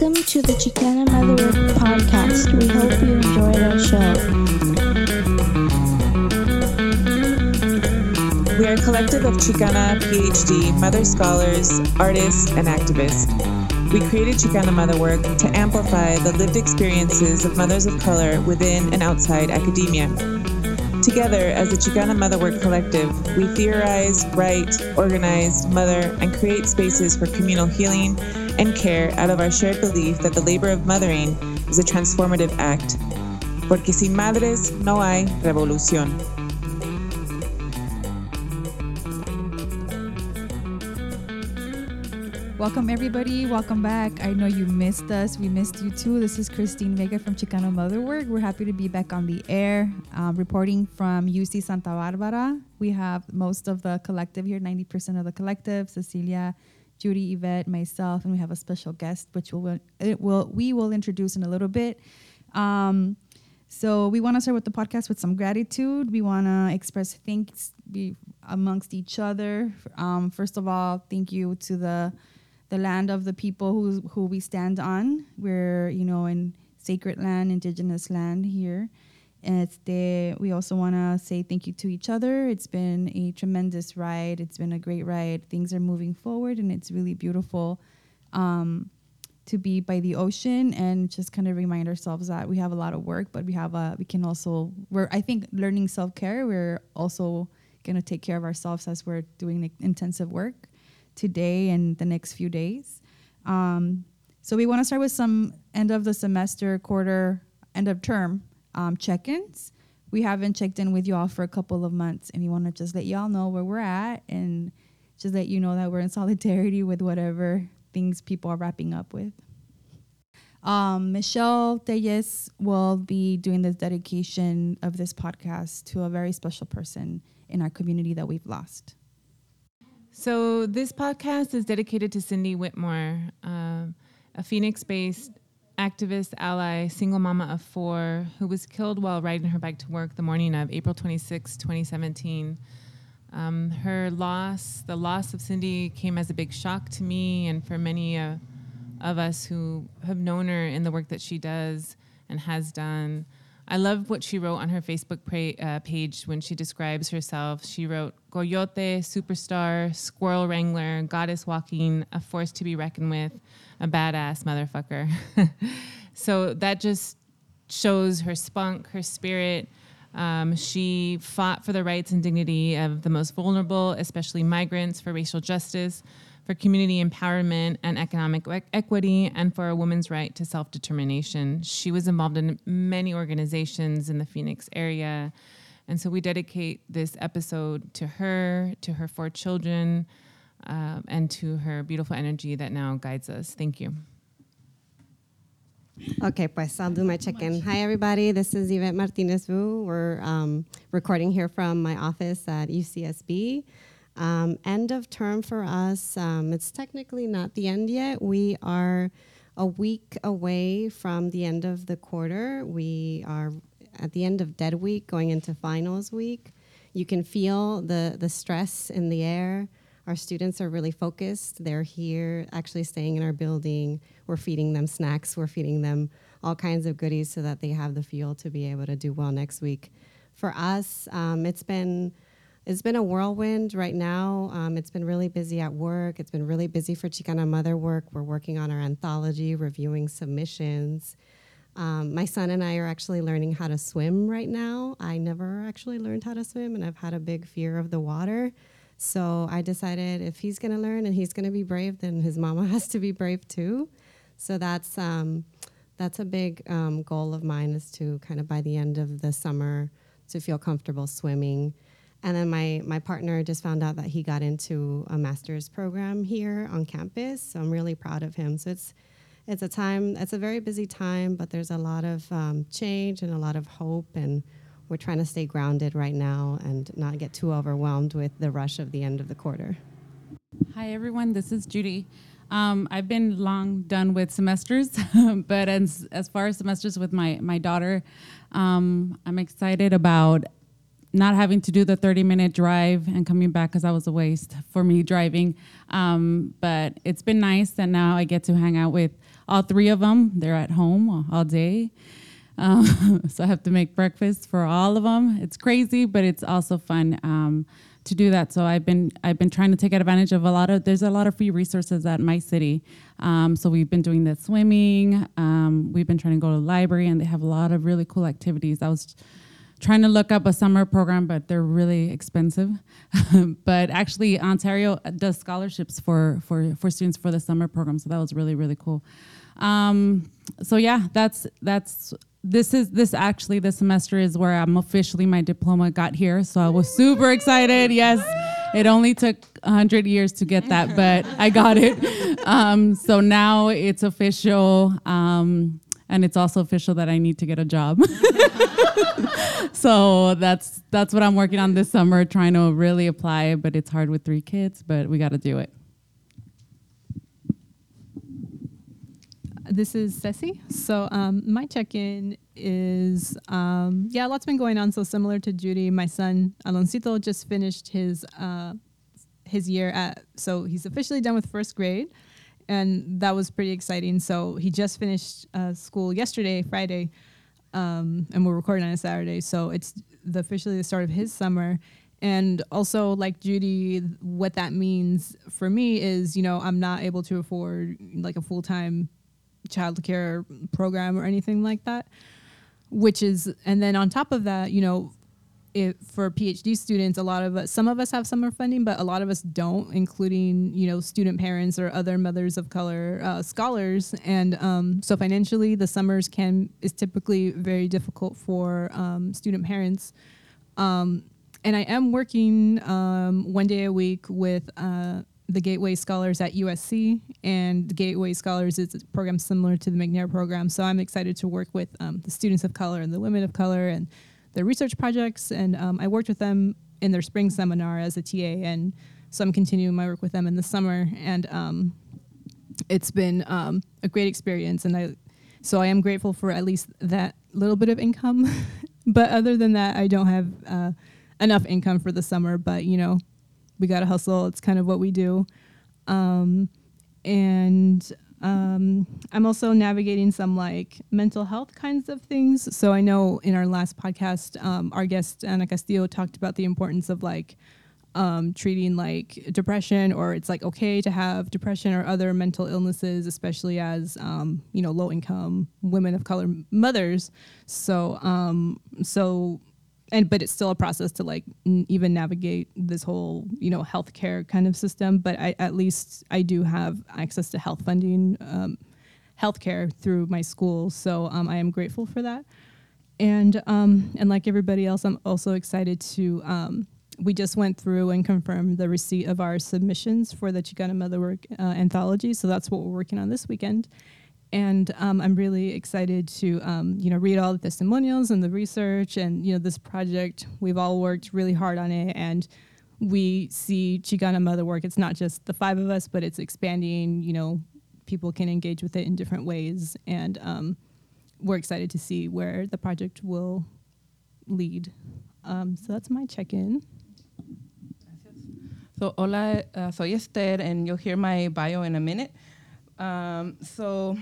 Welcome to the Chicana Motherhood podcast. We hope you enjoyed our show. We are a collective of Chicana PhD mother scholars, artists, and activists. We created Chicana Motherwork to amplify the lived experiences of mothers of color within and outside academia. Together, as the Chicana Motherwork Collective, we theorize, write, organize, mother, and create spaces for communal healing and care out of our shared belief that the labor of mothering is a transformative act. Porque sin madres no hay revolución. Welcome, everybody. Welcome back. I know you missed us. We missed you too. This is Christine Vega from Chicana Motherwork. We're happy to be back on the air, um, reporting from UC Santa Barbara. We have most of the collective here, 90% of the collective, Cecilia, Judy, Yvette, myself, and we have a special guest, which we'll, it will, we will introduce in a little bit. Um, so we want to start with the podcast with some gratitude. We want to express thanks amongst each other. Um, first of all, thank you to the the land of the people who who we stand on. We're you know in sacred land, indigenous land here. And we also want to say thank you to each other. It's been a tremendous ride. It's been a great ride. Things are moving forward, and it's really beautiful um, to be by the ocean and just kind of remind ourselves that we have a lot of work, but we have a we can also we're I think learning self care. We're also gonna take care of ourselves as we're doing the intensive work today and the next few days. Um, so we want to start with some end of the semester, quarter, end of term um, check-ins. We haven't checked in with y'all for a couple of months, and we want to just let y'all know where we're at and just let you know that we're in solidarity with whatever things people are wrapping up with. Um, Michelle Telles will be doing this dedication of this podcast to a very special person in our community that we've lost. So, this podcast is dedicated to Cindy Whitmore, um, a Phoenix based activist, ally, single mama of four, who was killed while riding her bike to work the morning of April 26, 2017. Um, her loss, the loss of Cindy, came as a big shock to me and for many uh, of us who have known her in the work that she does and has done. I love what she wrote on her Facebook uh, page when she describes herself. She wrote, Coyote, superstar, squirrel wrangler, goddess walking, a force to be reckoned with, a badass motherfucker. so that just shows her spunk, her spirit. Um, she fought for the rights and dignity of the most vulnerable, especially migrants, for racial justice, for community empowerment and economic equity, and for a woman's right to self determination. She was involved in many organizations in the Phoenix area. And so we dedicate this episode to her, to her four children, uh, and to her beautiful energy that now guides us. Thank you. Okay, pues I'll do my check-in. Hi, everybody. This is Yvette Martinez Vu. We're um, recording here from my office at UCSB. Um, end of term for us, um, it's technically not the end yet. We are a week away from the end of the quarter. We are at the end of dead week, going into finals week. You can feel the, the stress in the air. Our students are really focused. They're here, actually staying in our building. We're feeding them snacks, we're feeding them all kinds of goodies so that they have the fuel to be able to do well next week. For us, um, it's been it's been a whirlwind right now. Um, it's been really busy at work. It's been really busy for Chicana Mother work. We're working on our anthology, reviewing submissions. Um, my son and I are actually learning how to swim right now. I never actually learned how to swim, and I've had a big fear of the water. So I decided if he's going to learn and he's going to be brave, then his mama has to be brave too. So that's um, that's a big um, goal of mine is to kind of by the end of the summer to feel comfortable swimming. And then my, my partner just found out that he got into a master's program here on campus. So I'm really proud of him. So it's it's a time it's a very busy time, but there's a lot of um, change and a lot of hope, and we're trying to stay grounded right now and not get too overwhelmed with the rush of the end of the quarter. Hi everyone, this is Judy. Um, I've been long done with semesters, but as, as far as semesters with my, my daughter, um, I'm excited about not having to do the 30 minute drive and coming back because that was a waste for me driving. Um, but it's been nice that now I get to hang out with all three of them. They're at home all day. Um, so I have to make breakfast for all of them. It's crazy, but it's also fun um, to do that. So I've been I've been trying to take advantage of a lot of. There's a lot of free resources at my city. Um, so we've been doing the swimming. Um, we've been trying to go to the library, and they have a lot of really cool activities. I was trying to look up a summer program, but they're really expensive. but actually, Ontario does scholarships for for for students for the summer program, so that was really really cool. Um, so yeah, that's that's this is this actually this semester is where I'm officially my diploma got here. So I was super excited. Yes, it only took hundred years to get that, but I got it. Um, so now it's official, um, and it's also official that I need to get a job. so that's that's what I'm working on this summer, trying to really apply. But it's hard with three kids, but we got to do it. This is Ceci. So um, my check-in is um, yeah, a lot's been going on. So similar to Judy, my son Aloncito just finished his uh, his year at. So he's officially done with first grade, and that was pretty exciting. So he just finished uh, school yesterday, Friday, um, and we're recording on a Saturday. So it's the officially the start of his summer. And also, like Judy, what that means for me is, you know, I'm not able to afford like a full time childcare program or anything like that which is and then on top of that you know for phd students a lot of us some of us have summer funding but a lot of us don't including you know student parents or other mothers of color uh, scholars. And um, so financially the summers can is typically very difficult for um, student parents. Um, and i am working um, one day a week with uh, the Gateway Scholars at USC, and the Gateway Scholars is a program similar to the McNair program. So I'm excited to work with um, the students of color and the women of color and their research projects. And um, I worked with them in their spring seminar as a TA, and so I'm continuing my work with them in the summer. And um, it's been um, a great experience, and I so I am grateful for at least that little bit of income. but other than that, I don't have uh, enough income for the summer. But you know we got to hustle. It's kind of what we do. Um, and um, I'm also navigating some like mental health kinds of things. So I know in our last podcast, um, our guest Ana Castillo talked about the importance of like um, treating like depression, or it's like okay to have depression or other mental illnesses, especially as um, you know low income women of color mothers. So um, so and but it's still a process to like n- even navigate this whole you know healthcare kind of system. But I, at least i do have access to health funding um, healthcare through my school. So um, i am grateful for that. And um, and like everybody else i'm also excited to um, we just went through and confirmed the receipt of our submissions for the chicana motherwork uh, anthology. So that's what we're working on this weekend and um, I'm really excited to um, you know read all the testimonials and the research and you know this project. We've all worked really hard on it, and we see Chicana Mother work. It's not just the five of us, but it's expanding. You know, people can engage with it in different ways, and um, we're excited to see where the project will lead. Um, so that's my check-in. So, hola, uh, soy Esther, and you'll hear my bio in a minute. Um, so,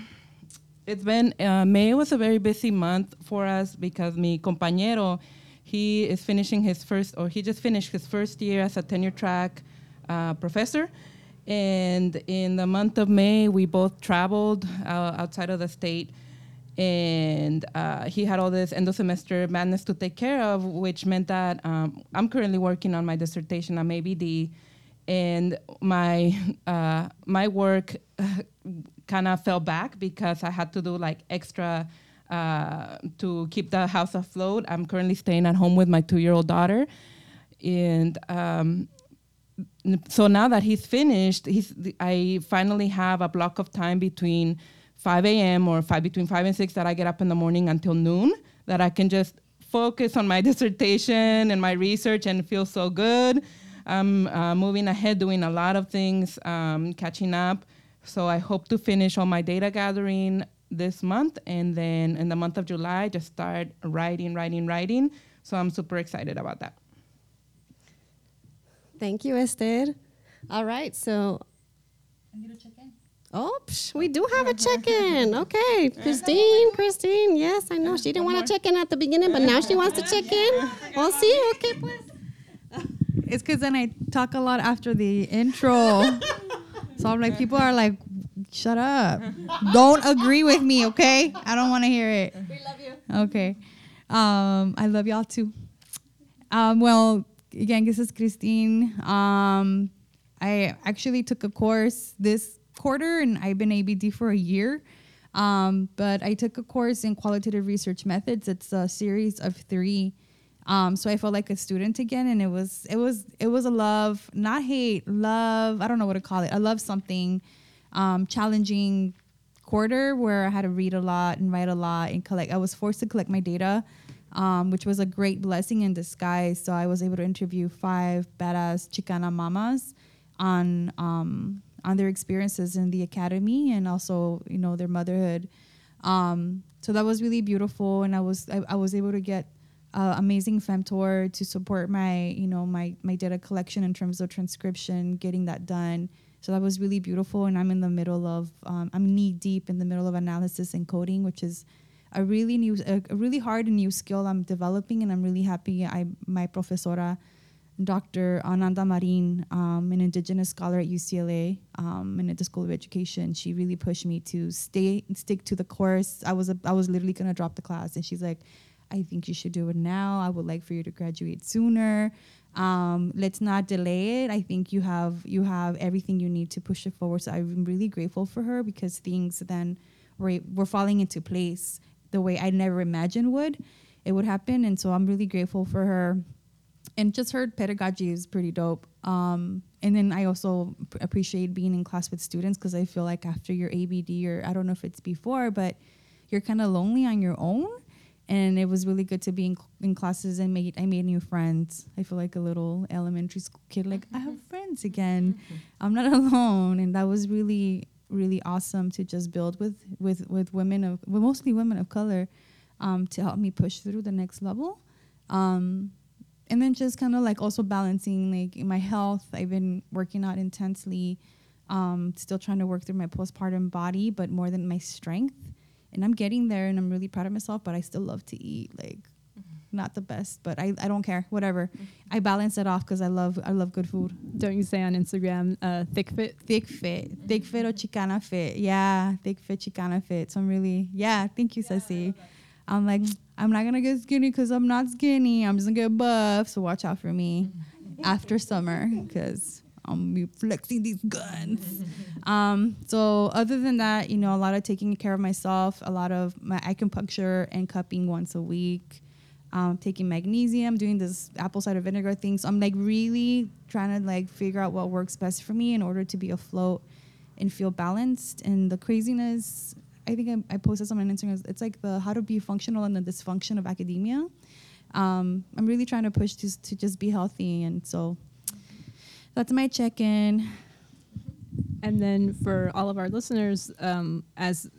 it's been uh, May was a very busy month for us because mi compañero, he is finishing his first, or he just finished his first year as a tenure track uh, professor. And in the month of May, we both traveled uh, outside of the state. And uh, he had all this end of semester madness to take care of, which meant that um, I'm currently working on my dissertation on ABD. And my, uh, my work kind of fell back because I had to do like extra uh, to keep the house afloat. I'm currently staying at home with my two-year-old daughter, and um, so now that he's finished, he's I finally have a block of time between 5 a.m. or five between five and six that I get up in the morning until noon that I can just focus on my dissertation and my research and feel so good. I'm uh, moving ahead, doing a lot of things, um, catching up. So I hope to finish all my data gathering this month, and then in the month of July, just start writing, writing, writing. So I'm super excited about that. Thank you, Esther. All right, so. I'm gonna check in. Oh, psh, we do have a check-in. Okay, Christine, Christine. Yes, I know she didn't want to check in at the beginning, but now she wants to check in. We'll see. Okay, pues. It's because then I talk a lot after the intro. So I'm like, people are like, shut up. Don't agree with me, okay? I don't want to hear it. We love you. Okay. Um, I love y'all too. Um, well, again, this is Christine. Um, I actually took a course this quarter and I've been ABD for a year. Um, but I took a course in qualitative research methods. It's a series of three. Um, so I felt like a student again, and it was it was it was a love, not hate, love. I don't know what to call it. I love something um, challenging quarter where I had to read a lot and write a lot and collect. I was forced to collect my data, um, which was a great blessing in disguise. So I was able to interview five badass Chicana mamas on um, on their experiences in the academy and also you know their motherhood. Um, so that was really beautiful, and I was I, I was able to get uh, amazing femtor to support my you know my my data collection in terms of transcription, getting that done. So that was really beautiful, and I'm in the middle of um, I'm knee deep in the middle of analysis and coding, which is a really new a, really hard and new skill I'm developing, and I'm really happy. I my profesora Dr. Ananda Marin, um, an indigenous scholar at UCLA um, and at the School of Education, she really pushed me to stay stick to the course. I was a, I was literally gonna drop the class, and she's like, "I think you should do it now. I would like for you to graduate sooner. Um, let's not delay it. I think you have you have everything you need to push it forward." So I'm really grateful for her because things then were were falling into place the way I never imagined would it would happen, and so I'm really grateful for her and just her pedagogy is pretty dope. Um, and then I also p- appreciate being in class with students because I feel like after your ABD or I don't know if it's before, but you're kind of lonely on your own. And it was really good to be in, in classes and made I made new friends. I feel like a little elementary school kid, like I have friends again. I'm not alone, and that was really really awesome to just build with with with women of well, mostly women of color um, to help me push through the next level. Um, and then just kind of like also balancing like my health. I've been working out intensely, um, still trying to work through my postpartum body, but more than my strength. And I'm getting there, and I'm really proud of myself. But I still love to eat, like not the best, but I, I don't care, whatever. I balance it off because I love I love good food. Don't you say on Instagram, uh, thick fit? Thick fit, thick fit or Chicana fit, yeah, thick fit Chicana fit. So I'm really yeah. Thank you, Ceci. I'm like, I'm not gonna get skinny because I'm not skinny. I'm just gonna get buff. So watch out for me after summer because I'm be flexing these guns. Um, so other than that, you know, a lot of taking care of myself, a lot of my acupuncture and cupping once a week. Um, taking magnesium, doing this apple cider vinegar thing. So I'm like really trying to like figure out what works best for me in order to be afloat and feel balanced. And the craziness I think I, I posted something on Instagram. It's like the how to be functional and the dysfunction of academia. Um, I'm really trying to push to, to just be healthy, and so that's my check-in. And then for all of our listeners, um, as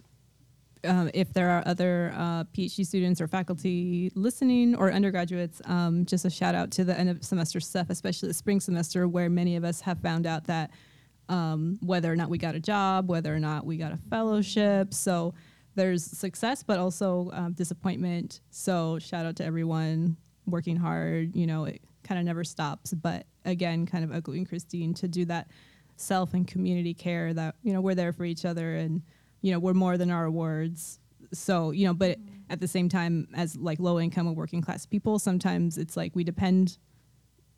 um, if there are other uh, PhD students or faculty listening or undergraduates, um, just a shout out to the end of semester stuff, especially the spring semester, where many of us have found out that um, whether or not we got a job, whether or not we got a fellowship. So there's success, but also um, disappointment. So shout out to everyone working hard. You know, it kind of never stops. But again, kind of echoing Christine to do that self and community care that, you know, we're there for each other and, you know, we're more than our awards. So, you know, but at the same time, as like low income and working class people, sometimes it's like we depend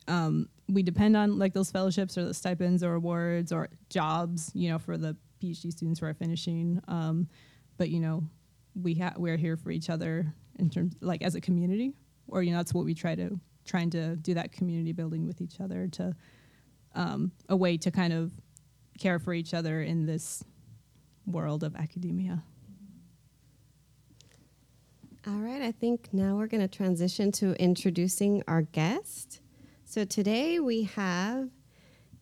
um, we depend on like those fellowships or the stipends or awards or jobs, you know, for the PhD students who are finishing. Um, but you know, we ha- we're here for each other in terms like as a community, or you know, that's what we try to trying to do that community building with each other to um, a way to kind of care for each other in this world of academia. All right, I think now we're going to transition to introducing our guest. So today we have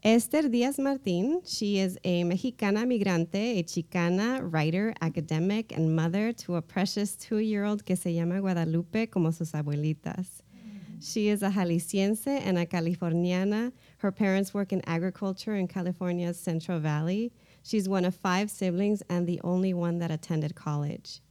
Esther Diaz Martin. She is a Mexicana migrante, a Chicana writer, academic, and mother to a precious two year old que se llama Guadalupe como sus abuelitas. She is a Jalisciense and a Californiana. Her parents work in agriculture in California's Central Valley. She's one of five siblings and the only one that attended college.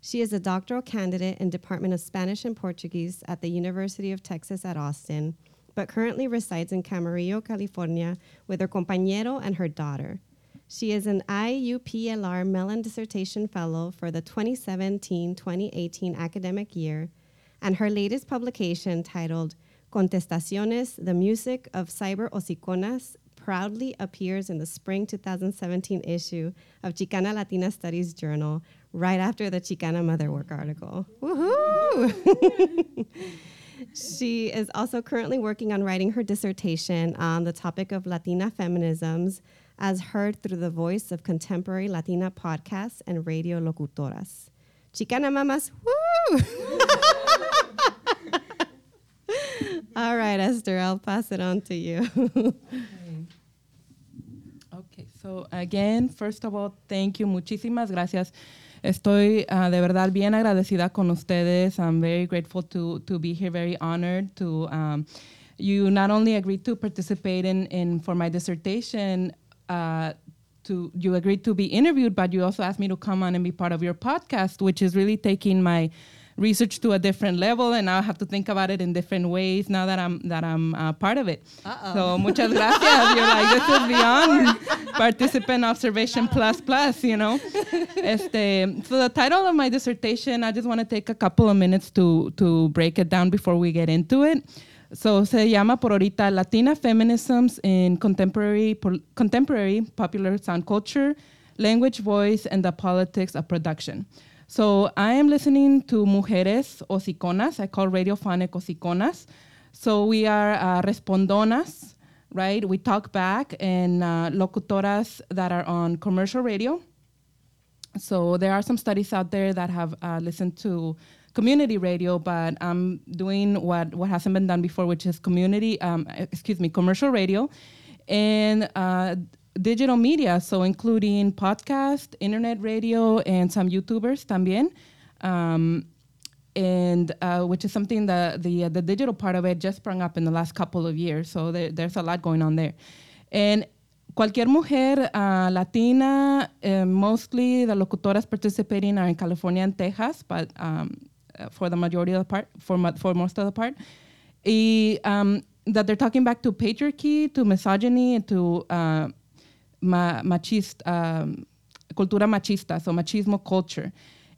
She is a doctoral candidate in Department of Spanish and Portuguese at the University of Texas at Austin, but currently resides in Camarillo, California, with her compañero and her daughter. She is an IUPLR Mellon Dissertation Fellow for the 2017-2018 academic year, and her latest publication titled Contestaciones, the Music of Cyber Hociconas proudly appears in the spring 2017 issue of Chicana Latina Studies Journal, right after the Chicana Motherwork article. Woohoo! she is also currently working on writing her dissertation on the topic of Latina feminisms as heard through the voice of contemporary Latina podcasts and radio locutoras. Chicana mamas, woo! All right, Esther, I'll pass it on to you. Okay, so again, first of all, thank you, muchísimas gracias. Estoy uh, de verdad bien agradecida con ustedes. I'm very grateful to, to be here, very honored to. Um, you not only agreed to participate in, in for my dissertation, uh, to you agreed to be interviewed, but you also asked me to come on and be part of your podcast, which is really taking my research to a different level, and now I have to think about it in different ways now that I'm that I'm uh, part of it. Uh-oh. So muchas gracias. You're like this is beyond participant observation plus plus. You know. Este, so the title of my dissertation, I just want to take a couple of minutes to to break it down before we get into it. So se llama por ahorita Latina Feminisms in Contemporary Contemporary Popular Sound Culture, Language, Voice, and the Politics of Production. So I am listening to Mujeres Hociconas. I call radiophonic Hociconas. So we are uh, respondonas, right? We talk back, and uh, locutoras that are on commercial radio. So there are some studies out there that have uh, listened to community radio, but I'm doing what, what hasn't been done before, which is community, um, excuse me, commercial radio and uh, digital media, so including podcast, internet radio, and some YouTubers también. Um, and uh, which is something that the uh, the digital part of it just sprung up in the last couple of years. So there, there's a lot going on there. And cualquier mujer uh, latina, uh, mostly the locutoras participating are in California and Texas, but um, for the majority of the part, for for most of the part, um, that they're talking back to patriarchy, to misogyny, and to uh, ma- machist, um, cultura machista, so machismo culture.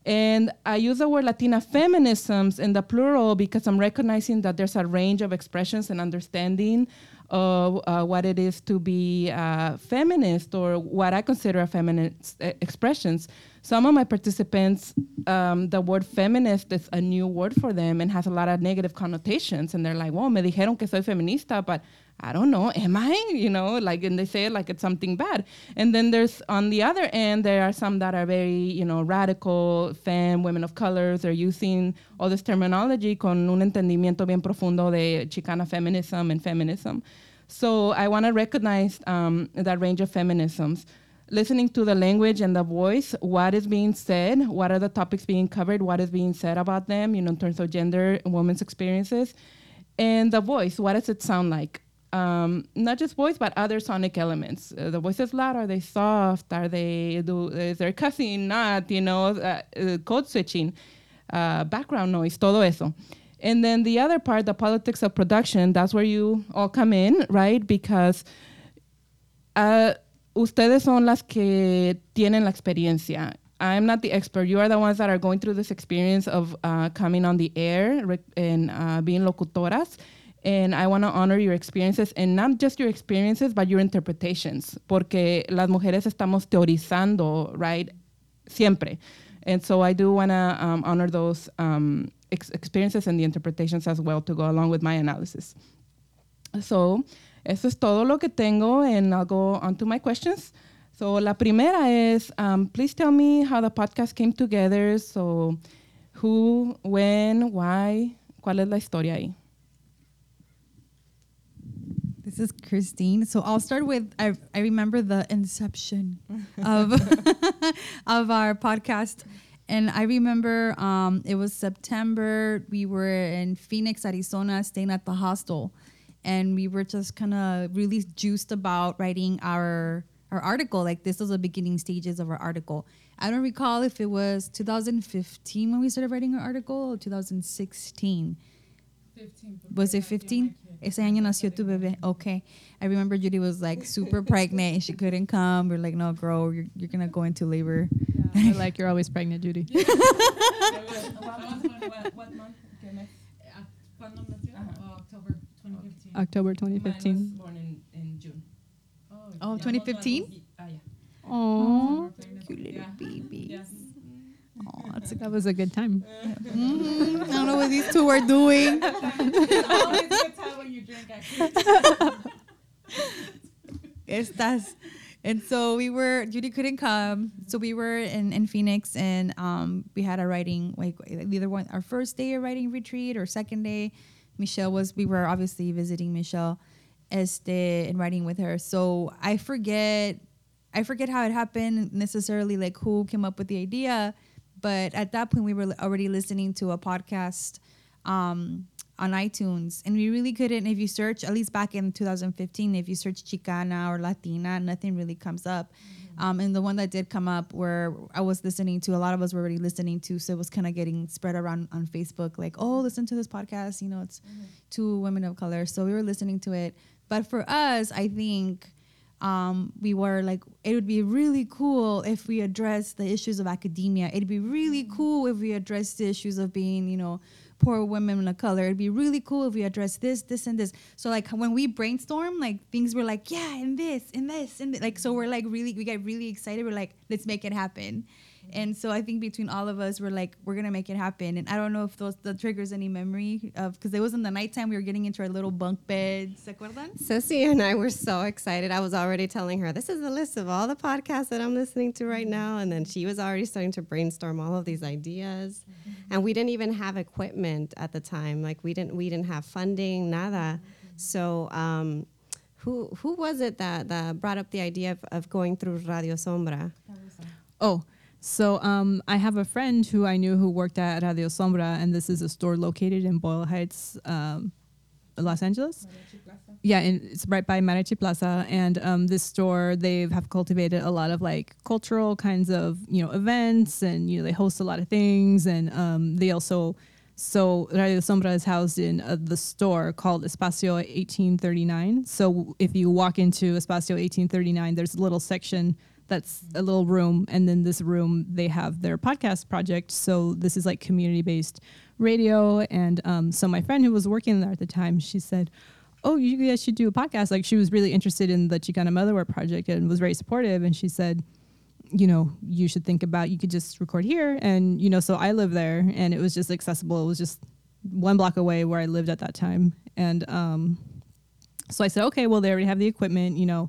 And I use the word Latina feminisms in the plural because I'm recognizing that there's a range of expressions and understanding of uh, what it is to be uh, feminist or what I consider a feminist uh, expressions. Some of my participants, um, the word feminist is a new word for them and has a lot of negative connotations. And they're like, well, me dijeron que soy feminista, but I don't know, am I? You know, like, and they say it like it's something bad. And then there's, on the other end, there are some that are very, you know, radical, femme, women of colors. They're using all this terminology con un entendimiento bien profundo de Chicana feminism and feminism. So I want to recognize um, that range of feminisms. Listening to the language and the voice, what is being said, what are the topics being covered, what is being said about them, you know, in terms of gender and women's experiences, and the voice, what does it sound like? Um, not just voice, but other sonic elements. Uh, the voice is loud. Are they soft? Are they do? Is there cussing? Not you know, uh, uh, code switching, uh, background noise, todo eso. And then the other part, the politics of production. That's where you all come in, right? Because uh, ustedes son las que tienen la experiencia. I'm not the expert. You are the ones that are going through this experience of uh, coming on the air and being locutoras. And I want to honor your experiences and not just your experiences, but your interpretations. Porque las mujeres estamos teorizando, right? Siempre. And so I do want to um, honor those um, ex- experiences and the interpretations as well to go along with my analysis. So, eso es todo lo que tengo, and I'll go on to my questions. So, la primera es, um, please tell me how the podcast came together. So, who, when, why, cuál es la historia ahí. This is Christine. So I'll start with I, I remember the inception of of our podcast. And I remember um, it was September. We were in Phoenix, Arizona, staying at the hostel. and we were just kind of really juiced about writing our our article. Like this was the beginning stages of our article. I don't recall if it was 2015 when we started writing our article or 2016. 15, Was it 15? Ese año nació tu bebé. Okay. I remember Judy was like super pregnant and she couldn't come. We're like, no, girl, you're, you're going to go into labor. I like you're always pregnant, Judy. October 2015. born in, in June. Oh, 2015? Ah, yeah. Oh, Cute little baby. Oh, that's a that was a good time. Mhm. I don't know what these two are doing. Estas. And so we were, Judy couldn't come. So we were in, in Phoenix and um, we had a writing, like either one, our first day of writing retreat or second day. Michelle was, we were obviously visiting Michelle este, and writing with her. So I forget, I forget how it happened necessarily, like who came up with the idea. But at that point, we were already listening to a podcast um, on iTunes, and we really couldn't. If you search, at least back in 2015, if you search Chicana or Latina, nothing really comes up. Um, and the one that did come up, where I was listening to, a lot of us were already listening to, so it was kind of getting spread around on Facebook, like, oh, listen to this podcast. You know, it's two women of color, so we were listening to it. But for us, I think um, we were like, it would be really cool if we addressed the issues of academia. It'd be really cool if we addressed the issues of being, you know, poor women of color. It'd be really cool if we addressed this, this, and this. So like when we brainstorm, like things were like, yeah, and this, and this, and th-. like so we're like really, we get really excited. We're like, let's make it happen. And so I think between all of us, we're like, we're gonna make it happen. And I don't know if those that triggers any memory of because it was in the nighttime. We were getting into our little bunk beds. ¿Se acuerdan? Ceci and I were so excited. I was already telling her, this is a list of all the podcasts that I'm listening to right now. And then she was already starting to brainstorm all of these ideas. And we didn't even have equipment at the time. Like we didn't we didn't have funding, nada. So um, who who was it that, that brought up the idea of, of going through Radio Sombra? Oh, so um, I have a friend who I knew who worked at Radio Sombra, and this is a store located in Boyle Heights, um, Los Angeles. Yeah, and it's right by Mariachi Plaza. And um, this store, they have cultivated a lot of like cultural kinds of you know events, and you know they host a lot of things, and um, they also. So Radio Sombra is housed in uh, the store called Espacio 1839. So if you walk into Espacio 1839, there's a little section that's a little room and then this room they have their podcast project. So this is like community based radio and um, so my friend who was working there at the time she said oh you guys should do a podcast. Like she was really interested in the chicana motherwork project and was very supportive and she said you know you should think about you could just record here. And you know so i live there and it was just accessible. It was just one block away where i lived at that time. And um, so i said okay well they already have the equipment you know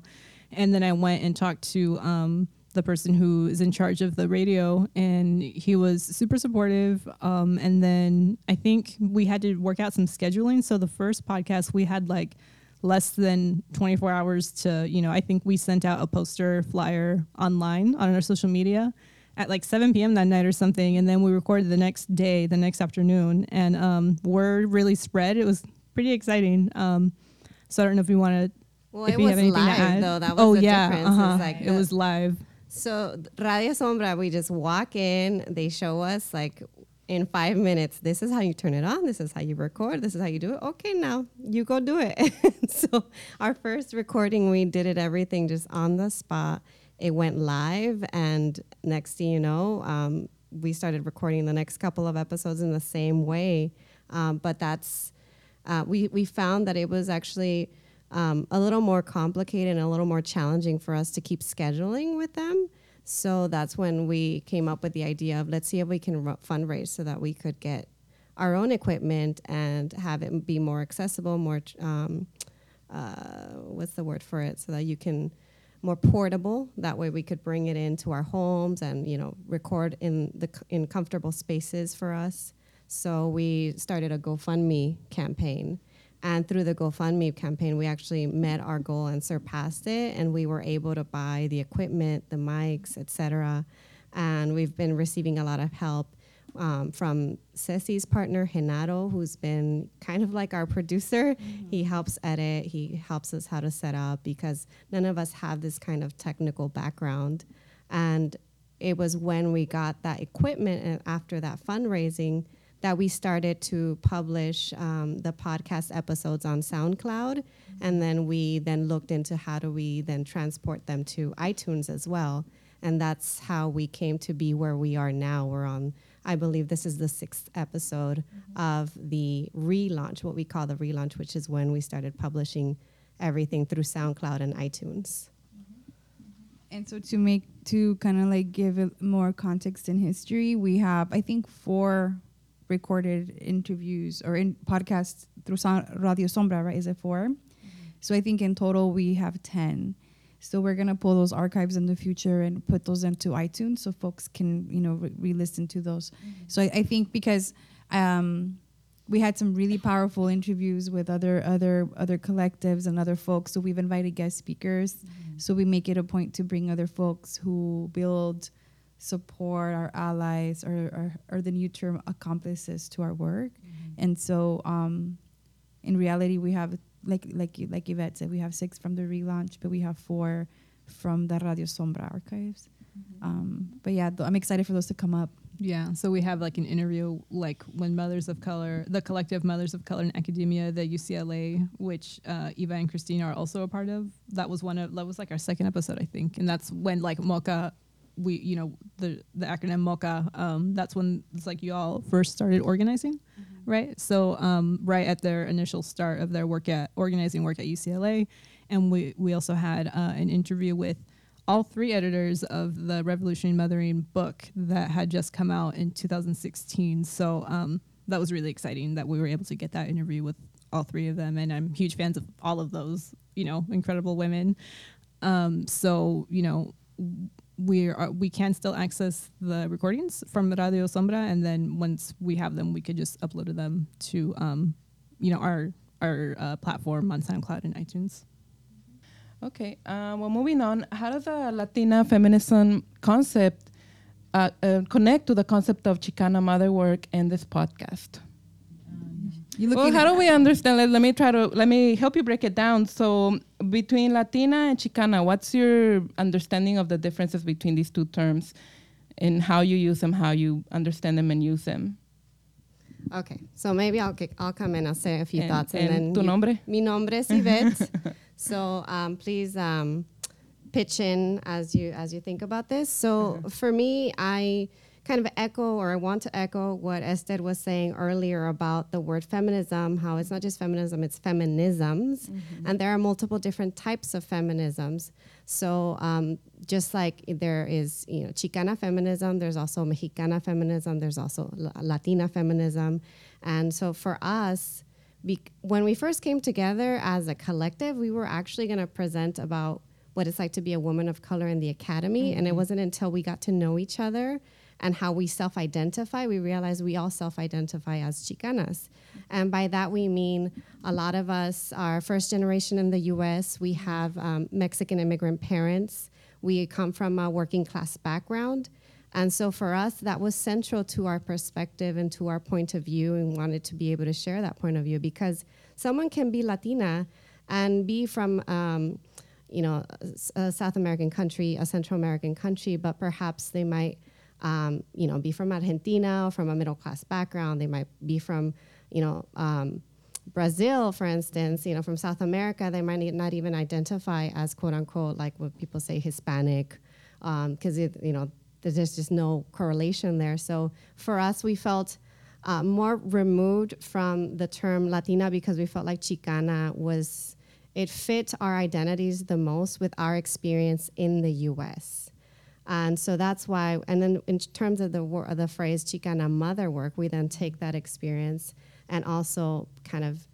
and then I went and talked to um, the person who is in charge of the radio, and he was super supportive. Um, and then I think we had to work out some scheduling. So the first podcast we had like less than 24 hours to, you know, I think we sent out a poster flyer online on our social media at like 7 p.m. that night or something, and then we recorded the next day, the next afternoon, and um, word really spread. It was pretty exciting. Um, so I don't know if you want to Well, if it was have anything to live though. That was oh the yeah, difference. uh-huh. It's like it the- was live. So Radio Sombra, we just walk in, they show us like in five minutes, this is how you turn it on, this is how you record, this is how you do it. Okay, now you go do it. so our first recording, we did it everything just on the spot. It went live, and next thing you know, um, we started recording the next couple of episodes in the same way. Um, but that's uh, we we found that it was actually um, a little more complicated and a little more challenging for us to keep scheduling with them. So that's when we came up with the idea of let's see if we can ru- fundraise so that we could get our own equipment and have it be more accessible, more um, uh, what's the word for it, so that you can more portable. That way we could bring it into our homes and you know record in the in comfortable spaces for us. So we started a GoFundMe campaign. And through the GoFundMe campaign, we actually met our goal and surpassed it. And we were able to buy the equipment, the mics, etc. And we've been receiving a lot of help. um, from Ceci's partner, Genaro, who's been kind of like our producer. He helps edit, he helps us how to set up because none of us have this kind of technical background. And it was when we got that equipment and after that fundraising that we started to publish um, the podcast episodes on SoundCloud, and then we then looked into how do we then transport them to iTunes as well, and that's how we came to be where we are now. We're on, I believe this is the sixth episode of the relaunch, what we call the relaunch, which is when we started publishing everything through SoundCloud and iTunes. And so to make to kind of like give it more context in history, we have I think four recorded interviews or in podcasts through Radio Sombra, right? Is it 4 mm-hmm. So I think in total we have ten. So we're gonna pull those archives in the future and put those into iTunes so folks can you know re- re-listen to those. Mm-hmm. So I, I think because um, we had some really powerful interviews with other other other collectives and other folks. So we've invited guest speakers. Mm-hmm. So we make it a point to bring other folks who build, support our allies or or, or the new term accomplices to our work. And so um, in reality, we have like like like Yvette said, we have six from the relaunch, but we have four from the Radio Sombra archives. Um, but yeah, th- I'm excited for those to come up. Yeah, so we have like an interview, like when Mothers of Color, the collective Mothers of Color in Academia, the UCLA, which uh, Eva and Christina are also a part of. That was one of that was like our second episode, I think, and that's when like MOCA, we you know the the acronym MOCA. Um, that's when it's like you all first started organizing, right? So um, right at their initial start of their work at organizing work at UCLA, and we we also had uh, an interview with all three editors of the Revolutionary Mothering book that had just come out in 2016. So um, that was really exciting that we were able to get that interview with all three of them, and I'm huge fans of all of those, you know, incredible women. Um, so you know, we are we can still access the recordings from Radio Sombra, and then once we have them, we could just upload them to um, you know our our uh, platform on SoundCloud and iTunes. Okay, uh, well, moving on, how does the Latina feminism concept uh, uh, connect to the concept of Chicana mother work and this podcast? You well, how do we understand? Let, let me try to let me help you break it down. So, between Latina and Chicana, what's your understanding of the differences between these two terms, and how you use them, how you understand them and use them? Okay, so maybe I'll get, I'll come in. I'll say a few And- thoughts, and, and then tu you- nombre? Mi nombre es Yvette. so um, please um, pitch in as you as you think about this. So for me, I kind of echo, or I want to echo what Esther was saying earlier about the word feminism. How it's not just feminism; it's feminisms, and there are multiple different types of feminisms. So um, just like there is, you know, Chicana feminism, there's also Mexicana feminism, there's also Latina feminism, and so for us, be- when we first came together as a collective, we were actually going to present about what it's like to be a woman of color in the academy, and it wasn't until we got to know each other and how we self-identify, we realize we all self-identify as Chicanas. And by that we mean a lot of us are first generation in the U.S. We have um, Mexican immigrant parents. We come from a working class background. And so for us, that was central to our perspective and to our point of view, and wanted to be able to share that point of view because someone can be Latina and be from, um, you know, a South American country, a Central American country, but perhaps they might, um, you know, be from Argentina from a middle class background. They might be from, you know, um, Brazil, for instance, you know, from South America, they might not even identify as quote unquote, like what people say, Hispanic, because it, you know, there's just no correlation there. So for us, we felt uh, more removed from the term Latina because we felt like Chicana was, it fit our identities the most with our experience in the US. And so that's why, and then in terms of the, wor- the phrase Chicana mother work, we then take that experience and also kind of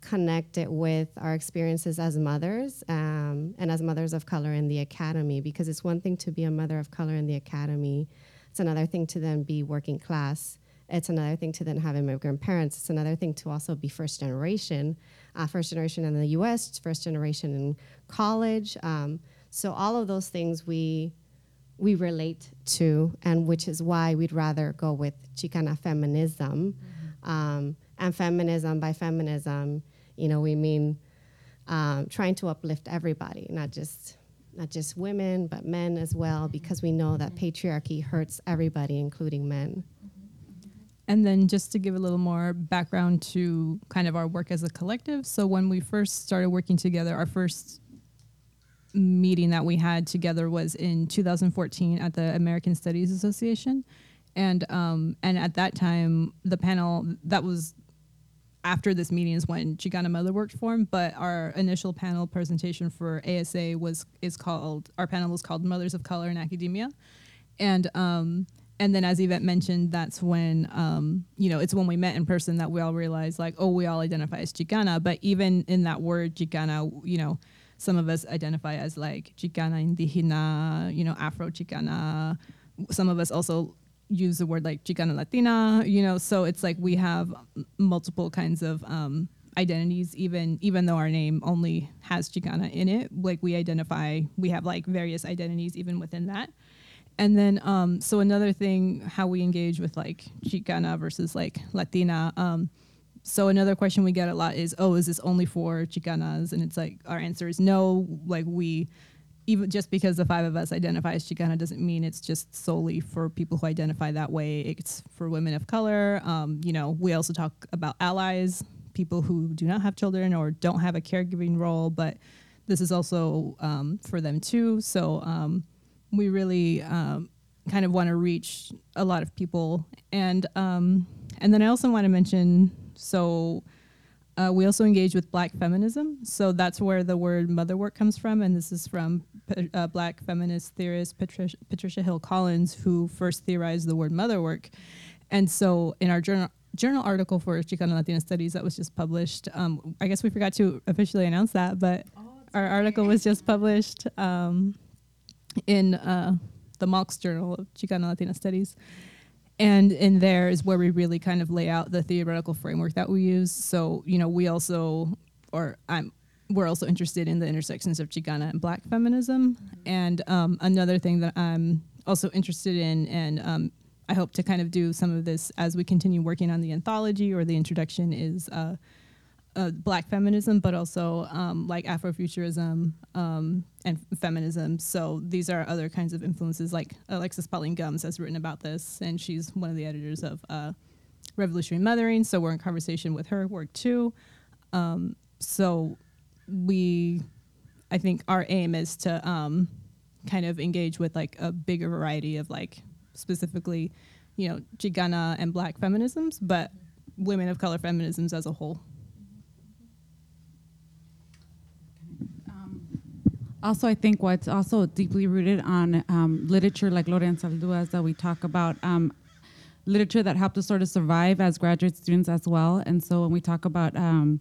connect it with our experiences as mothers um, and as mothers of color in the academy because it's one thing to be a mother of color in the academy it's another thing to then be working class it's another thing to then have immigrant parents it's another thing to also be first generation uh, first generation in the us first generation in college um, so all of those things we we relate to, and which is why we'd rather go with Chicana feminism. Um, and feminism, by feminism, you know, we mean um, trying to uplift everybody, not just not just women, but men as well, because we know that patriarchy hurts everybody, including men. And then just to give a little more background to kind of our work as a collective. So when we first started working together, our first meeting that we had together was in 2014 at the American Studies Association. And um, and at that time, the panel that was after this meeting is when Chicana mother worked for him. But our initial panel presentation for ASA was is called our panel was called Mothers of Color in Academia, and um, and then as Yvette mentioned, that's when um, you know it's when we met in person that we all realized like oh we all identify as Chicana. But even in that word Chicana, you know. Some of us identify as like Chicana Indígena, you know, Afro Chicana. Some of us also use the word like Chicana Latina, you know, so it's like we have multiple kinds of um, identities, even even though our name only has Chicana in it. Like we identify, we have like various identities even within that. And then, um, so another thing, how we engage with like Chicana versus like Latina. Um, so another question we get a lot is, oh, is this only for Chicanas? And it's like our answer is no. Like we even just because the five of us identify as Chicana doesn't mean it's just solely for people who identify that way. It's for women of color. Um, you know, we also talk about allies, people who do not have children or don't have a caregiving role, but this is also um, for them too. So um, we really um, kind of want to reach a lot of people, and um, and then I also want to mention so. Uh, we also engage with black feminism. So that's where the word motherwork comes from. And this is from uh, black feminist theorist Patricia, Patricia Hill Collins, who first theorized the word motherwork. And so in our journal, journal article for Chicana Latina Studies that was just published, um, I guess we forgot to officially announce that, but our article was just published um, in uh, the MALCS Journal of Chicana Latina Studies. And in there is where we really kind of lay out the theoretical framework that we use. So, you know, we also, or I'm, we're also interested in the intersections of Chicana and Black feminism. And um, another thing that I'm also interested in, and um, I hope to kind of do some of this as we continue working on the anthology or the introduction, is uh, uh, Black feminism, but also um, like Afrofuturism um, and feminism. So these are other kinds of influences. Like Alexis Pauline Gumbs has written about this, and she's one of the editors of uh, Revolutionary Mothering. So we're in conversation with her work too. Um, so we, I think our aim is to um, kind of engage with like a bigger variety of like specifically, you know, Chicana and Black feminisms, but women of color feminisms as a whole. Also, I think what's also deeply rooted on um, literature like Gloria Anzaldúa's that we talk about, um, literature that helped us sort of survive as graduate students as well. And so when we talk about um,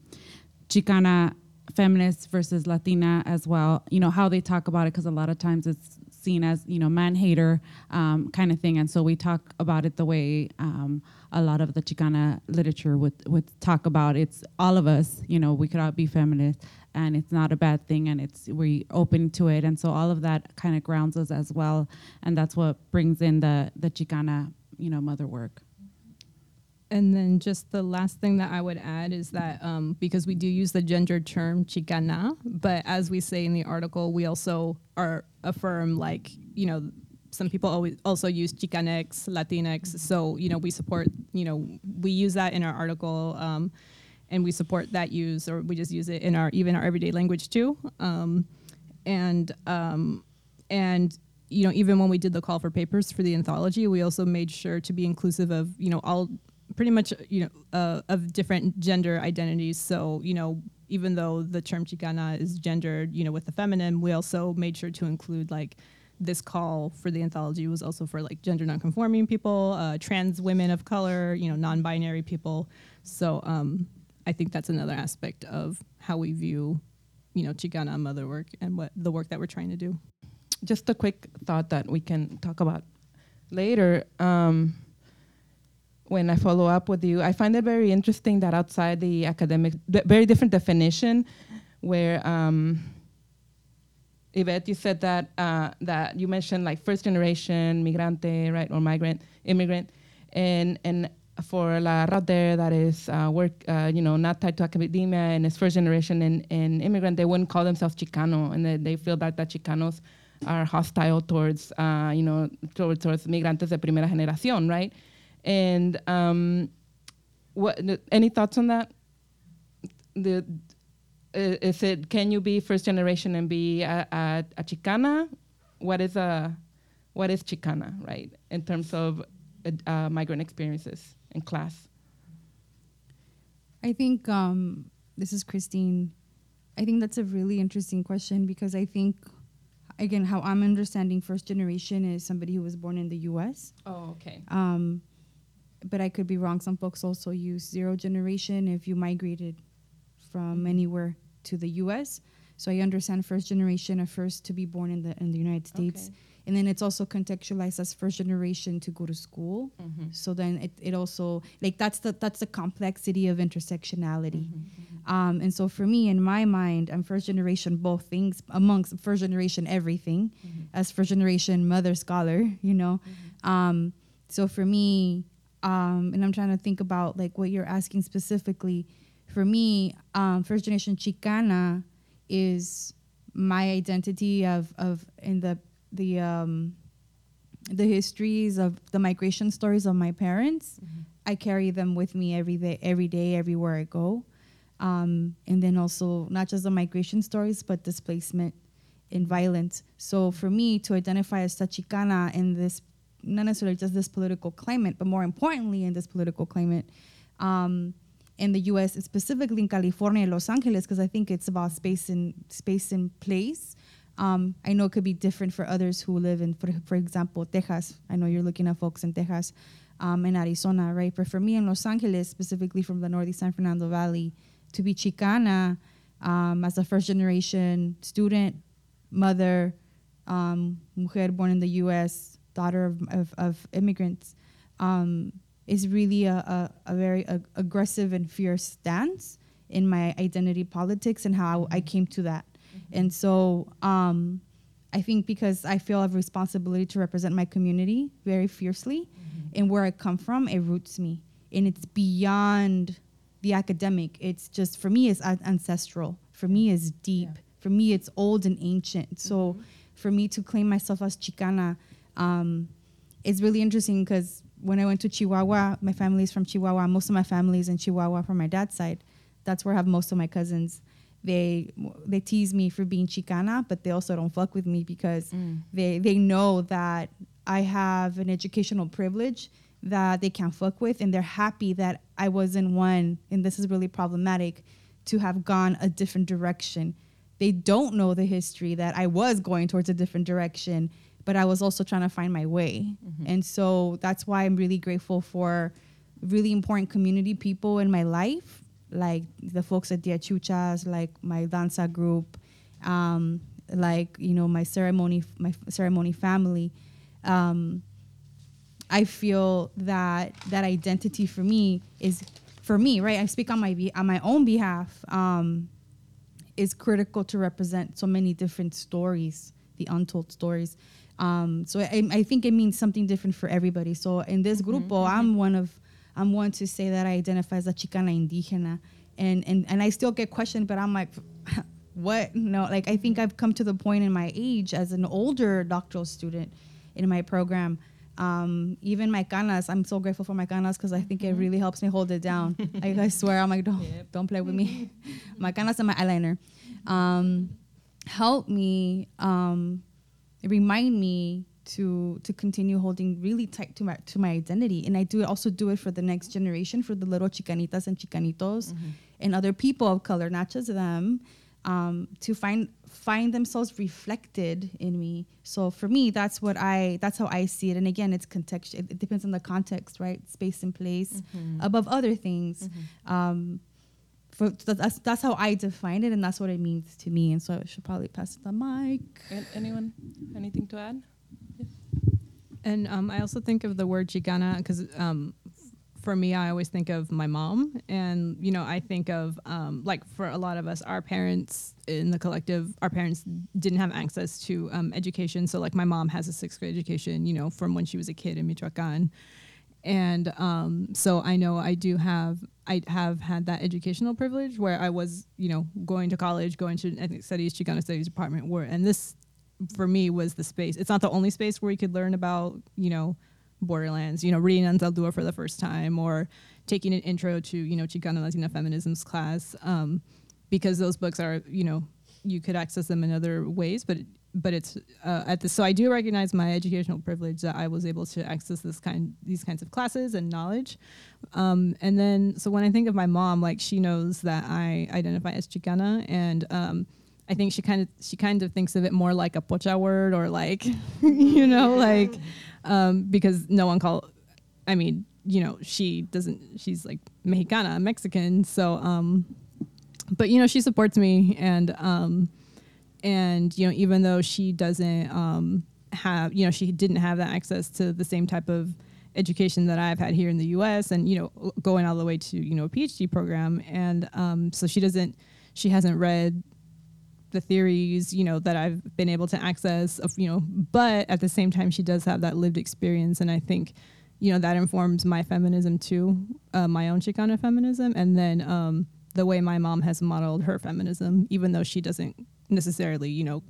Chicana feminists versus Latina as well, you know, how they talk about it, because a lot of times it's seen as, you know, man hater um, kind of thing. And so we talk about it the way um, a lot of the Chicana literature would, would talk about. It's all of us, you know, we could all be feminists and it's not a bad thing and it's we open to it. And so all of that kind of grounds us as well. And that's what brings in the, the Chicana, you know, mother work. And then just the last thing that I would add is that um, because we do use the gendered term Chicana, but as we say in the article, we also are affirm like, you know, some people always also use Chicanx, Latinx. So, you know, we support, you know, we use that in our article um, and we support that use or we just use it in our, even our everyday language too. Um, and, um, and, you know, even when we did the call for papers for the anthology, we also made sure to be inclusive of, you know, all pretty much you know uh, of different gender identities. So you know even though the term Chicana is gendered, you know with the feminine, we also made sure to include like this call for the anthology was also for like gender nonconforming people, uh, trans women of color, you know non-binary people. So um, I think that's another aspect of how we view you know Chicana mother work and what the work that we're trying to do. Just a quick thought that we can talk about later. Um, when I follow up with you, I find it very interesting that outside the academic, very different definition, where um, Yvette, you said that uh, that you mentioned like first generation migrante, right, or migrant, immigrant, and and for la out there that is uh, work, uh, you know, not tied to academia and is first generation and, and immigrant, they wouldn't call themselves Chicano, and they, they feel that the Chicanos are hostile towards, uh, you know, towards, towards migrantes de primera generación, right? And um, what? Any thoughts on that? The is it can you be first generation and be a, a, a Chicana? What is a what is Chicana, right? In terms of uh, uh, migrant experiences and class. I think um, this is Christine. I think that's a really interesting question because I think, again, how I'm understanding first generation is somebody who was born in the U.S. Oh, okay. Um, but I could be wrong. Some folks also use zero generation if you migrated from mm-hmm. anywhere to the U.S. So I understand first generation are first to be born in the in the United States, Okay. and then it's also contextualized as first generation to go to school. Mm-hmm. So then it, it also like that's the that's the complexity of intersectionality. Mm-hmm, um, and so for me, in my mind, I'm first generation both things amongst first generation everything, as first generation mother scholar, you know. Um, so for me, um, and I'm trying to think about like what you're asking specifically. For me, um, first generation Chicana is my identity of of in the the um, the histories of the migration stories of my parents. I carry them with me every day, every day, everywhere I go. Um, and then also not just the migration stories, but displacement and violence. So for me to identify as a Chicana in this, not necessarily just this political climate, but more importantly in this political climate, um, in the U.S., specifically in California, Los Angeles, because I think it's about space and space and place. Um, I know it could be different for others who live in, for, for example, Texas. I know you're looking at folks in Texas, um, in Arizona, right? But for me in Los Angeles, specifically from the Northeast San Fernando Valley, to be Chicana um, as a first generation student, mother, um, mujer born in the U.S., daughter of, of, of immigrants, um, is really a, a, a very ag- aggressive and fierce stance in my identity politics and how I came to that. And so um, I think because I feel I have responsibility to represent my community very fiercely and where I come from, it roots me. And it's beyond the academic. It's just, for me, it's an- ancestral. For me, it's deep. For me, it's old and ancient. So for me to claim myself as Chicana, um, it's really interesting because when I went to Chihuahua, my family is from Chihuahua. Most of my family is in Chihuahua from my dad's side. That's where I have most of my cousins. They they tease me for being Chicana, but they also don't fuck with me because they they know that I have an educational privilege that they can't fuck with, and they're happy that I wasn't one. And this is really problematic to have gone a different direction. They don't know the history that I was going towards a different direction, but I was also trying to find my way. And so that's why I'm really grateful for really important community people in my life, like the folks at Tia Chucha's, like my danza group, um, like you know my ceremony, my ceremony family. Um, I feel that that identity for me is for me, right? I speak on my be- on my own behalf. Um, is critical to represent so many different stories, the untold stories. Um, so I, I think it means something different for everybody. So in this grupo, I'm one of, I'm one to say that I identify as a Chicana indígena, and and and I still get questioned, but I'm like, what? No, like I think I've come to the point in my age as an older doctoral student in my program. Um, even my canas, I'm so grateful for my canas because I think it really helps me hold it down. I, I swear, I'm like, don't, don't play with me. my canas and my eyeliner um, help me um, remind me to to continue holding really tight to my to my identity. And i do also do it for the next generation for the little chicanitas and chicanitos and other people of color not just them um, to find find themselves reflected in me. So for me that's what i that's how i see it. And again it's context it, it depends on the context right? Space and place. Above other things um, for that's that's how I define it, and that's what it means to me. And so I should probably pass the mic. An- anyone? Anything to add? And um, I also think of the word Chicana because um, f- for me, I always think of my mom, and you know, I think of um, like for a lot of us, our parents in the collective, our parents didn't have access to um, education. So, like, my mom has a sixth grade education, you know, from when she was a kid in Michoacan, and um, so I know I do have I have had that educational privilege where I was, you know, going to college, going to ethnic studies, Chicano studies department, where and this for me was the space. It's not the only space where you could learn about, you know Borderlands, you know, reading Anzaldúa for the first time or taking an intro to, you know, Chicana Latina feminisms class, um, because those books are, you know, you could access them in other ways, but but it's uh, at the so I do recognize my educational privilege that I was able to access this kind these kinds of classes and knowledge, um, and then so when I think of my mom, like she knows that I identify as Chicana and um, I think she kind of she kind of thinks of it more like a pocha word or like you know like um, because no one call. I mean, you know, she doesn't. She's like Mexicana, Mexican. So, um, but you know, she supports me, and um, and you know, even though she doesn't um, have, you know, she didn't have that access to the same type of education that I've had here in the U.S. and you know, going all the way to you know a PhD program, and um, so she doesn't. She hasn't read the theories, you know, that I've been able to access of, you know, but at the same time, she does have that lived experience. And I think, you know, that informs my feminism too, uh, my own Chicana feminism. And then um, the way my mom has modeled her feminism, even though she doesn't necessarily, you know,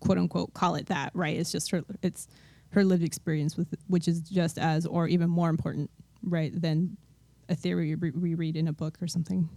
quote unquote, call it that, right? It's just her, it's her lived experience with, which is just as, or even more important, right, than a theory we read in a book or something.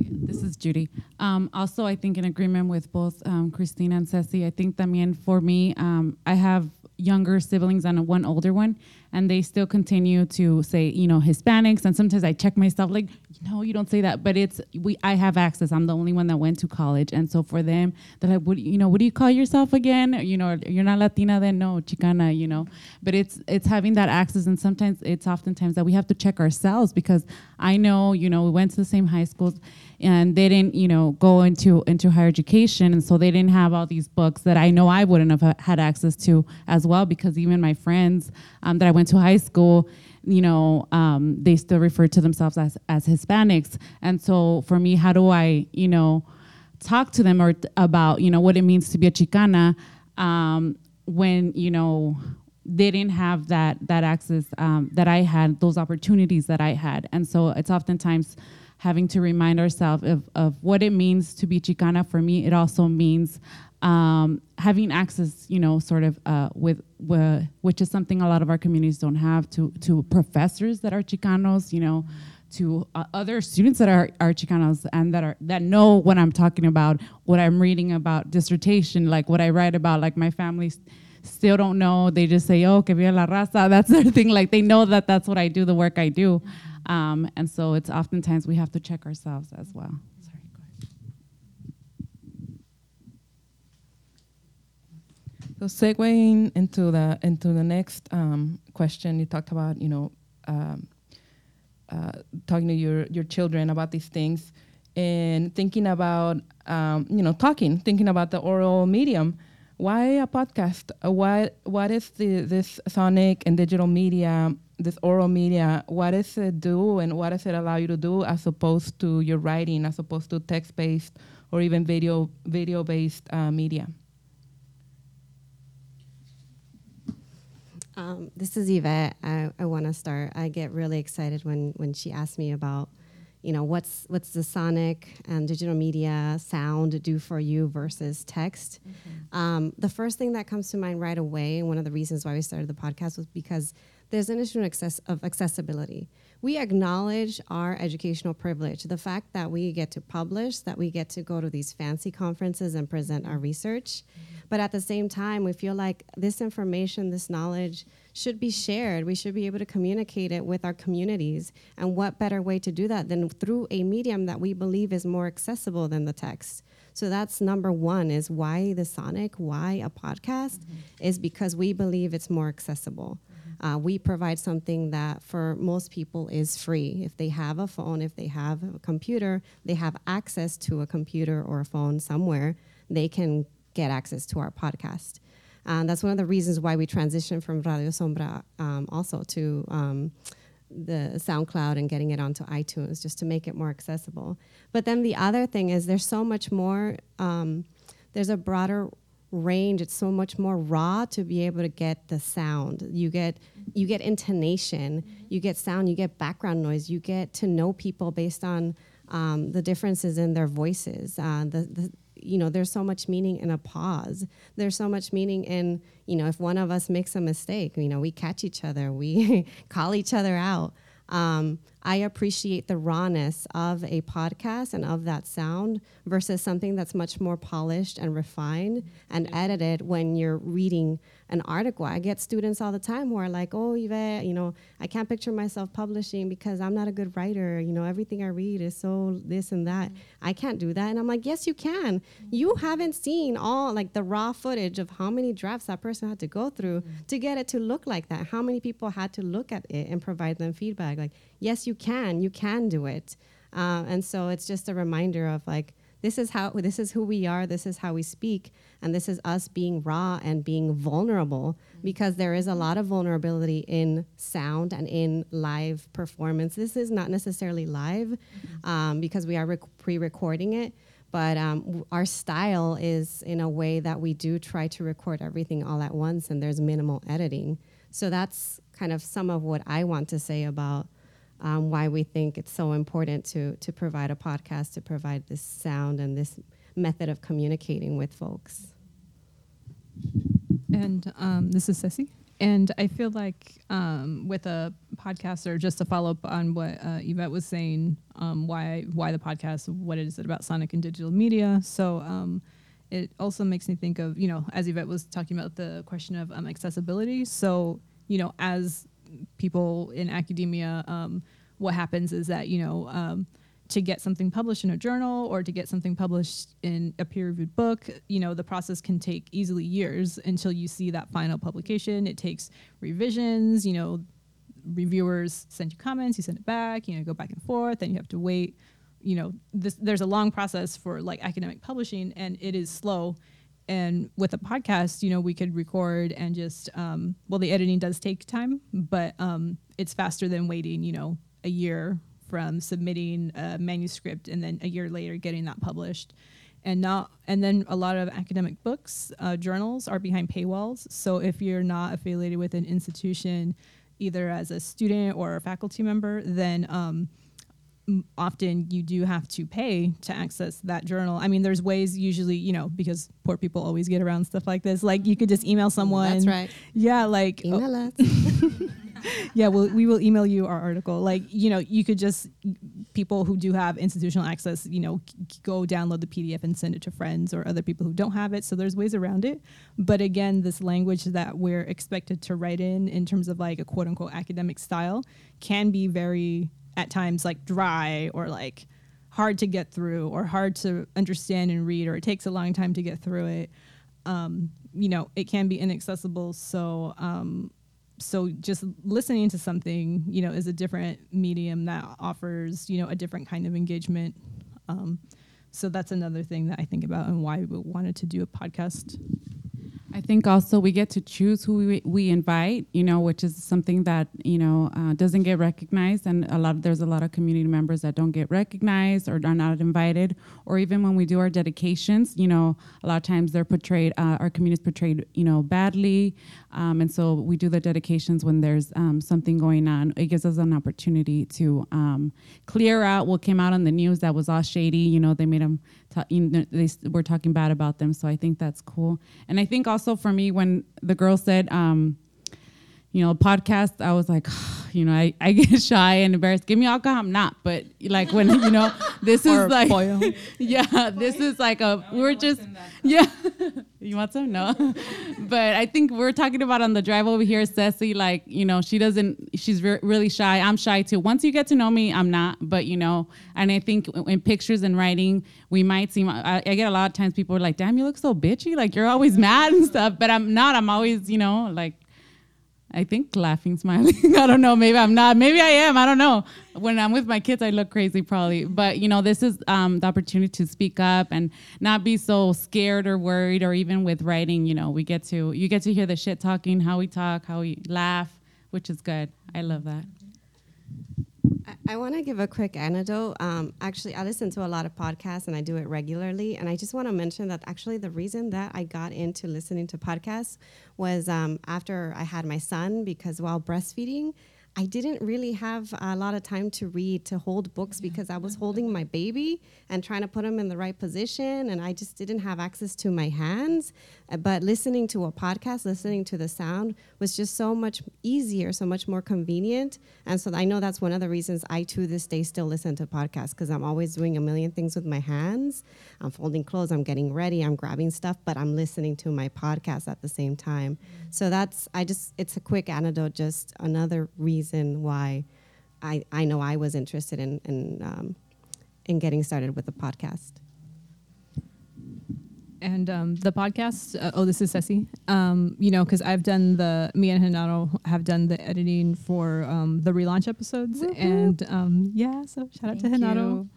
This is Judy. Um, also, I think in agreement with both um, Christina and Ceci, I think también for me, um, I have younger siblings and one older one, and they still continue to say, you know, Hispanics. And sometimes I check myself, like, no, you don't say that. But it's we. I have access. I'm the only one that went to college, and so for them, they're like, what, you know, what do you call yourself again? You know, you're not Latina, then no, Chicana, you know. But it's it's having that access, and sometimes it's oftentimes that we have to check ourselves because I know, you know, we went to the same high schools and they didn't you know go into into higher education and so they didn't have all these books that i know i wouldn't have had access to as well because even my friends um, that i went to high school you know um, they still refer to themselves as as hispanics and so for me how do i you know talk to them or th- about you know what it means to be a chicana um, when you know they didn't have that that access um, that I had, those opportunities that I had, and so it's oftentimes having to remind ourselves of, of what it means to be Chicana. For me, it also means um, having access, you know, sort of uh, with, with, which is something a lot of our communities don't have, to to professors that are Chicanos, you know, to uh, other students that are, are Chicanos and that are that know what I'm talking about, what I'm reading about dissertation, like what I write about, like my family still don't know. They just say, "Oh, que viva la raza." That's their thing. Like they know that that's what I do, the work I do. Um, and so it's oftentimes we have to check ourselves as well. Sorry, go ahead. So segueing into the into the next um, question, you talked about you know um, uh, talking to your your children about these things and thinking about um, you know talking, thinking about the oral medium. Why a podcast? Uh, what what is the, this sonic and digital media this oral media, what does it do and what does it allow you to do as opposed to your writing, as opposed to text-based or even video video-based uh, media? Um, this is Yvette. I, I want to start. I get really excited when when she asks me about, you know, what's what's the sonic and digital media sound do for you versus text. Mm-hmm. Um, the first thing that comes to mind right away, and one of the reasons why we started the podcast was because there's an issue access of accessibility. We acknowledge our educational privilege, the fact that we get to publish, that we get to go to these fancy conferences and present our research. But at the same time, we feel like this information, this knowledge should be shared. We should be able to communicate it with our communities. And what better way to do that than through a medium that we believe is more accessible than the text? So that's number one is why the Sonic, why a podcast, mm-hmm. is because we believe it's more accessible. Uh, we provide something that for most people is free. If they have a phone, if they have a computer, they have access to a computer or a phone somewhere, they can get access to our podcast. And that's one of the reasons why we transitioned from Radio Sombra um, also to um, the SoundCloud and getting it onto iTunes just to make it more accessible. But then the other thing is there's so much more, um, there's a broader range. It's so much more raw to be able to get the sound. You get you get intonation you get sound you get background noise. You get to know people based on um, the differences in their voices. Uh, the, the you know there's so much meaning in a pause. There's so much meaning in you know if one of us makes a mistake you know we catch each other we call each other out um, I appreciate the rawness of a podcast and of that sound versus something that's much more polished and refined and edited when you're reading an article. I get students all the time who are like, "Oh, Yvette, you know, I can't picture myself publishing because I'm not a good writer. You know, everything I read is so this and that. I can't do that." And I'm like, "Yes, you can. Mm-hmm. You haven't seen all like the raw footage of how many drafts that person had to go through mm-hmm. to get it to look like that. How many people had to look at it and provide them feedback. Like, yes, you can. You can do it." Uh, and so it's just a reminder of like this is how this is who we are this is how we speak and this is us being raw and being vulnerable because there is a lot of vulnerability in sound and in live performance. This is not necessarily live um, because we are rec- pre-recording it but um, our style is in a way that we do try to record everything all at once and there's minimal editing. So that's kind of some of what i want to say about um, why we think it's so important to to provide a podcast to provide this sound and this method of communicating with folks. And um, this is Ceci. And I feel like um, with a podcast, or just to follow up on what uh, Yvette was saying, um, why why the podcast? What is it about Sonic and digital media? So um, it also makes me think of you know, as Yvette was talking about the question of um, accessibility. So you know, as people in academia, um, what happens is that you know um, to get something published in a journal or to get something published in a peer-reviewed book, you know the process can take easily years until you see that final publication. It takes revisions, you know, reviewers send you comments, you send it back, you know, go back and forth, then you have to wait. You know, this, there's a long process for like academic publishing, and it is slow and with a podcast you know we could record and just um, well the editing does take time but um, it's faster than waiting you know a year from submitting a manuscript and then a year later getting that published and not and then a lot of academic books uh, journals are behind paywalls so if you're not affiliated with an institution either as a student or a faculty member then um, often you do have to pay to access that journal. I mean, there's ways usually, you know, because poor people always get around stuff like this. Like you could just email someone. That's right. Yeah, like oh. email us. yeah, well, we will email you our article. Like you know, you could just people who do have institutional access, you know, go download the PDF and send it to friends or other people who don't have it. So there's ways around it. But again, this language that we're expected to write in, in terms of like a quote unquote academic style, can be very at times like dry or like hard to get through or hard to understand and read or it takes a long time to get through it um, you know it can be inaccessible so um, so just listening to something you know is a different medium that offers you know a different kind of engagement. Um, so that's another thing that i think about and why we wanted to do a podcast. I think also we get to choose who we, we invite, you know, which is something that you know uh, doesn't get recognized, and a lot of, there's a lot of community members that don't get recognized or are not invited, or even when we do our dedications, you know, a lot of times they're portrayed, uh, our community is portrayed, you know, badly, um, and so we do the dedications when there's um, something going on. It gives us an opportunity to um, clear out what came out on the news that was all shady. You know, they made them, ta- you know, they were talking bad about them. So I think that's cool. And I think also for me, when the girl said, um, you know, podcast, I was like, you know, I, I get shy and embarrassed. Give me alcohol, I'm not. But like when, you know, this is like, yeah, this is like a, we're just, yeah. You want some? No. but I think we're talking about on the drive over here, Ceci, like, you know, she doesn't, she's re- really shy. I'm shy too. Once you get to know me, I'm not. But, you know, and I think in pictures and writing, we might seem, I, I get a lot of times people are like, damn, you look so bitchy. Like you're always mad and stuff. But I'm not. I'm always, you know, like, I think laughing, smiling. I don't know. Maybe I'm not. Maybe I am. I don't know. When I'm with my kids, I look crazy probably. But you know, this is um, the opportunity to speak up and not be so scared or worried. Or even with writing, you know, we get to you get to hear the shit talking, how we talk, how we laugh, which is good. I love that. I, want to give a quick anecdote. Um, actually, I listen to a lot of podcasts and I do it regularly. And I just want to mention that actually the reason that I got into listening to podcasts was um, after I had my son, because while breastfeeding, I didn't really have a lot of time to read, to hold books because I was holding my baby and trying to put him in the right position. And I just didn't have access to my hands. Uh, But listening to a podcast, listening to the sound was just so much easier, so much more convenient. And so I know that's one of the reasons I to this day still listen to podcasts because I'm always doing a million things with my hands. I'm folding clothes, I'm getting ready, I'm grabbing stuff, but I'm listening to my podcast at the same time. So that's, I just, it's a quick anecdote, just another reason why I, I know I was interested in, in, um, in getting started with the podcast. And um, the podcast, uh, oh, this is Ceci. Um, you know, because I've done the, me and Hinaro have done the editing for um, the relaunch episodes. And um, yeah, so shout out to Thank Hinaro. you.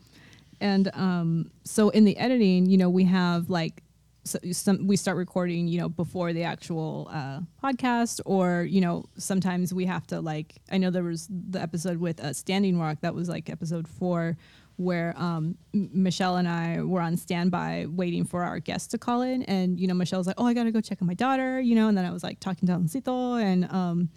And um, so in the editing, you know, we have like so some we start recording, you know, before the actual uh, podcast, or you know, sometimes we have to like. I know there was the episode with uh, Standing Rock that was like episode four, where um, M- Michelle and I were on standby waiting for our guests to call in, and you know, Michelle was like, "Oh, I gotta go check on my daughter," you know, and then I was like talking to Aloncito, and um,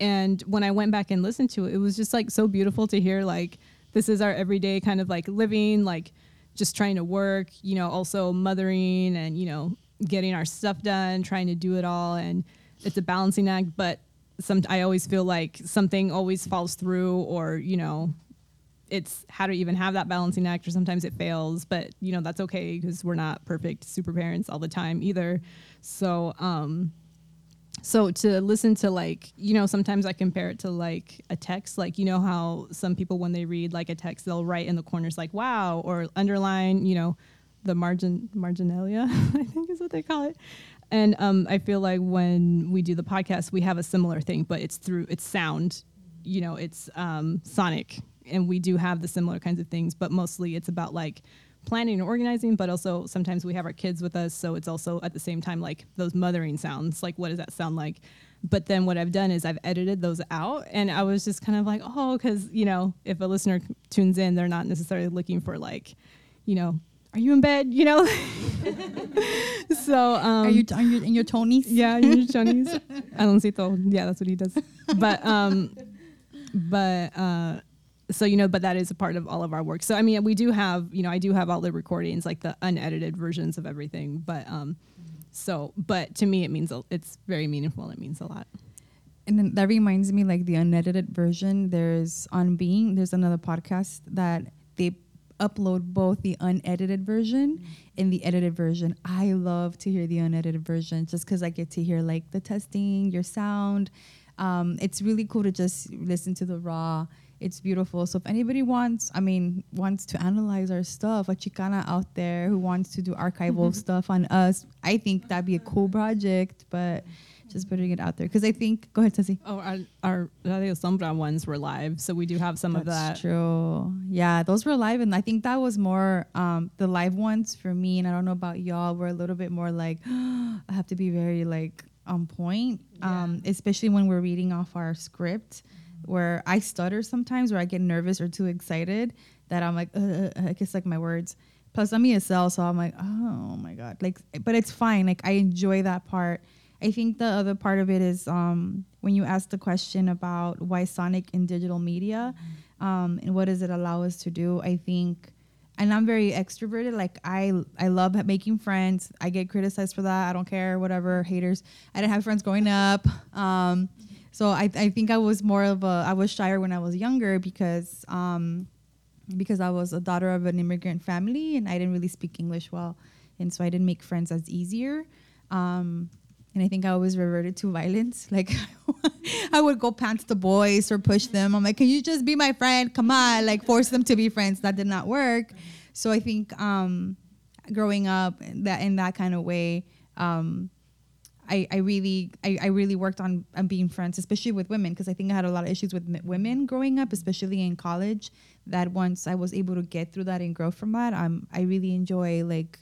and when I went back and listened to it, it was just like so beautiful to hear like this is our everyday kind of like living, like just trying to work, you know, also mothering and, you know, getting our stuff done, trying to do it all. And it's a balancing act, but some, I always feel like something always falls through or, you know, it's how to even have that balancing act or sometimes it fails, but you know, that's okay because we're not perfect super parents all the time either. So, um, so to listen to like you know sometimes i compare it to like a text like you know how some people when they read like a text they'll write in the corners like wow or underline you know the margin marginalia i think is what they call it and um, i feel like when we do the podcast we have a similar thing but it's through it's sound you know it's um, sonic and we do have the similar kinds of things but mostly it's about like planning and organizing but also sometimes we have our kids with us so it's also at the same time like those mothering sounds like what does that sound like but then what i've done is i've edited those out and i was just kind of like oh because you know if a listener tunes in they're not necessarily looking for like you know are you in bed you know so um Are you are you in your Tonys? yeah, in your Johnny's Aloncito. Yeah, that's what he does. But um, but uh, so you know, but that is a part of all of our work. So I mean, we do have, you know, I do have all the recordings, like the unedited versions of everything. But um, so but to me, it means a, it's very meaningful. It means a lot. And then that reminds me, like the unedited version. There's on Being. There's another podcast that they upload both the unedited version and the edited version. I love to hear the unedited version just because I get to hear like the testing, your sound. Um, it's really cool to just listen to the raw. It's beautiful. So if anybody wants, I mean, wants to analyze our stuff, a Chicana out there who wants to do archival stuff on us, I think that'd be a cool project. But just putting it out there because I think. Go ahead, Ceci. Oh, our our Radio Sombra ones were live, so we do have some of that. That's true. Yeah, those were live, and I think that was more um, the live ones for me. And I don't know about y'all. Were a little bit more like I have to be very like on point, um, especially when we're reading off our script, where I stutter sometimes, where I get nervous or too excited that I'm like, uh, I guess like my words. Plus, I'm ESL, so I'm like, oh my god, like, but it's fine. Like, I enjoy that part. I think the other part of it is um, when you ask the question about why Sonic in digital media um, and what does it allow us to do. I think, and I'm very extroverted. Like I, I love making friends. I get criticized for that. I don't care. Whatever haters. I didn't have friends growing up. Um, so I, I think I was more of a I was shyer when I was younger because um, because I was a daughter of an immigrant family and I didn't really speak English well, and so I didn't make friends as easier. Um, and I think I always reverted to violence. Like I would go pants the boys or push them. I'm like, can you just be my friend? Come on, like force them to be friends. That did not work. So I think um, growing up that in that kind of way, um, I, I really I, I really worked on, on being friends, especially with women, because I think I had a lot of issues with women growing up, especially in college. That once I was able to get through that and grow from that, um, I really enjoy like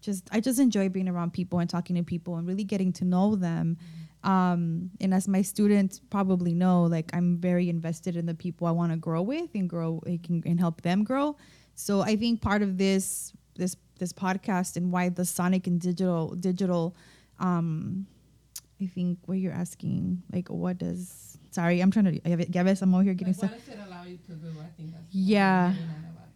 just I just enjoy being around people and talking to people and really getting to know them. Um, and as my students probably know, like I'm very invested in the people I want to grow with and grow and help them grow. So I think part of this this this podcast and why the sonic and digital digital um I think what you're asking like what does sorry I'm trying to I have it Gavis I'm over here getting stuff allow you to do? I think Yeah.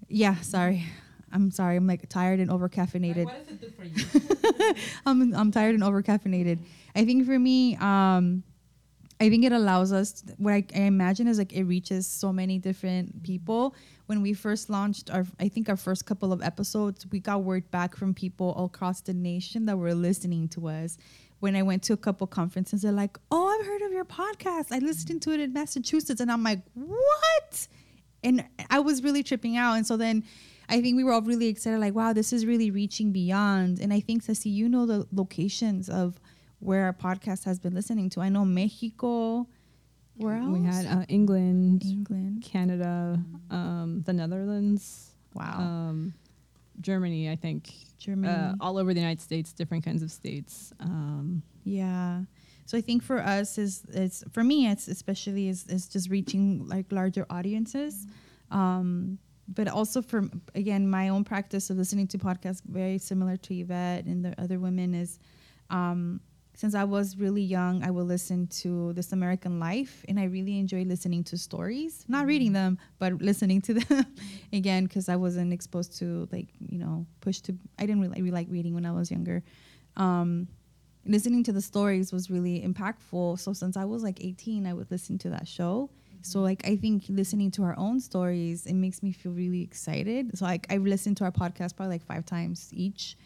yeah sorry I'm sorry I'm like tired and over caffeinated What does it do for you? I'm I'm tired and over caffeinated. I think for me, um, I think it allows us. What I, I imagine is like it reaches so many different mm-hmm. people. When we first launched our, I think our first couple of episodes, we got word back from people all across the nation that were listening to us. When I went to a couple conferences, they're like, "Oh, I've heard of your podcast. I listened to it in Massachusetts," and I'm like, "What?" and I was really tripping out. And so then I think we were all really excited, like, wow, this is really reaching beyond. And I think, Ceci, you know the locations of where our podcast has been listening to. I know Mexico. Where else? We had uh, England, England. Canada, um, the Netherlands, Wow. um, Germany, I think. Germany. Uh, all over the United States, different kinds of states. Um, Yeah. So I think for us is it's for me it's especially is is just reaching like larger audiences. Um but also for again my own practice of listening to podcasts very similar to Yvette and the other women is um since I was really young, I would listen to This American Life, and I really enjoyed listening to stories. Not reading them, but listening to them again because I wasn't exposed to like you know pushed to. I didn't really, really like reading when I was younger. Um, listening to the stories was really impactful. So since I was like 18, I would listen to that show. So like I think listening to our own stories, it makes me feel really excited. So like I've listened to our podcast probably like five times each.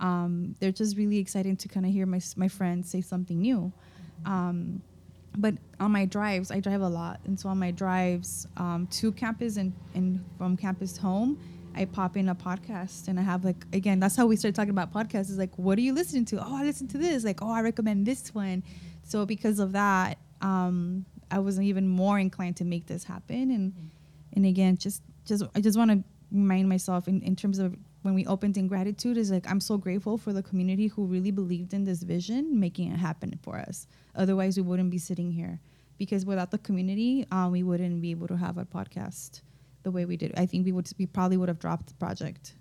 Um, they're just really exciting to kind of hear my my friends say something new. Um, but on my drives, I drive a lot, and so on my drives um, to campus and, and from campus home, I pop in a podcast, and I have like again, that's how we started talking about podcasts. Is like, what are you listening to? Oh, I listen to this. Like, oh, I recommend this one. So because of that, um, I was even more inclined to make this happen. And and again, just just I just want to remind myself in, in terms of when we opened in gratitude is like I'm so grateful for the community who really believed in this vision, making it happen for us. Otherwise, we wouldn't be sitting here because without the community, um, we wouldn't be able to have a podcast the way we did. I think we would we probably would have dropped the project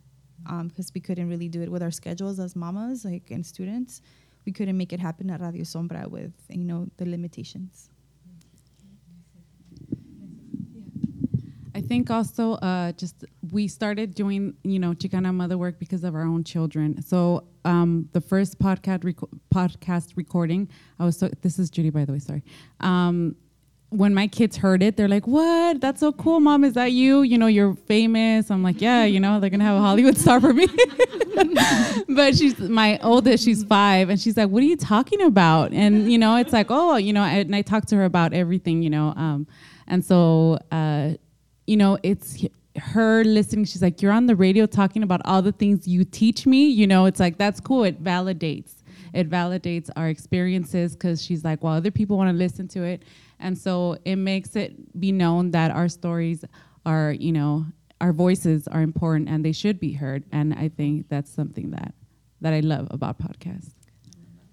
because we couldn't really do it with our schedules as mamas like and students. We couldn't make it happen at Radio Sombra with you know the limitations. I think also uh, just we started doing you know Chicana mother work because of our own children. So um, the first podcast reco- podcast recording, I was so this is Judy by the way, sorry. Um, when my kids heard it, they're like, "What? That's so cool, mom! Is that you? You know, you're famous." I'm like, "Yeah, you know, they're gonna have a Hollywood star for me." but she's my oldest. She's five, and she's like, "What are you talking about?" And you know, it's like, "Oh, you know," and I talk to her about everything, you know, um, and so. Uh, you know, it's her listening. She's like, You're on the radio talking about all the things you teach me. You know, it's like, that's cool. It validates. It validates our experiences because she's like, Well, other people want to listen to it. And so it makes it be known that our stories are, you know, our voices are important and they should be heard. And I think that's something that that I love about podcasts.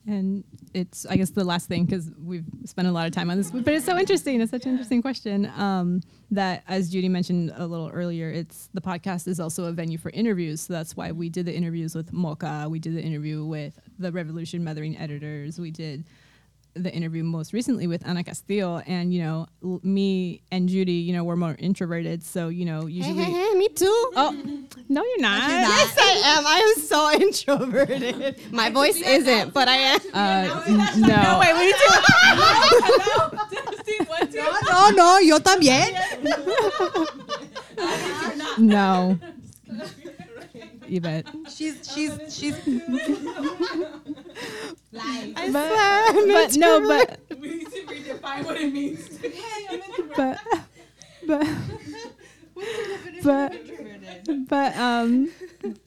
And it's, I guess, the last thing because we've spent a lot of time on this, but it's so interesting. It's such an interesting question. Um, that, as Judy mentioned a little earlier, it's the podcast is also a venue for interviews. So that's why we did the interviews with Mocha. We did the interview with the Revolution Mothering editors. We did the interview most recently with Ana Castillo. And, you know, l- me and Judy, you know, we're more introverted. So, you know, usually. hey, hey, me too. Oh, no, you're not. Yes, I am. I am so introverted. My voice isn't, but I am. Uh, n- no. wait, we No, no, yo también. No. Yvette. She's she's she's. but, but no, but We need to redefine what it means. but but but but um,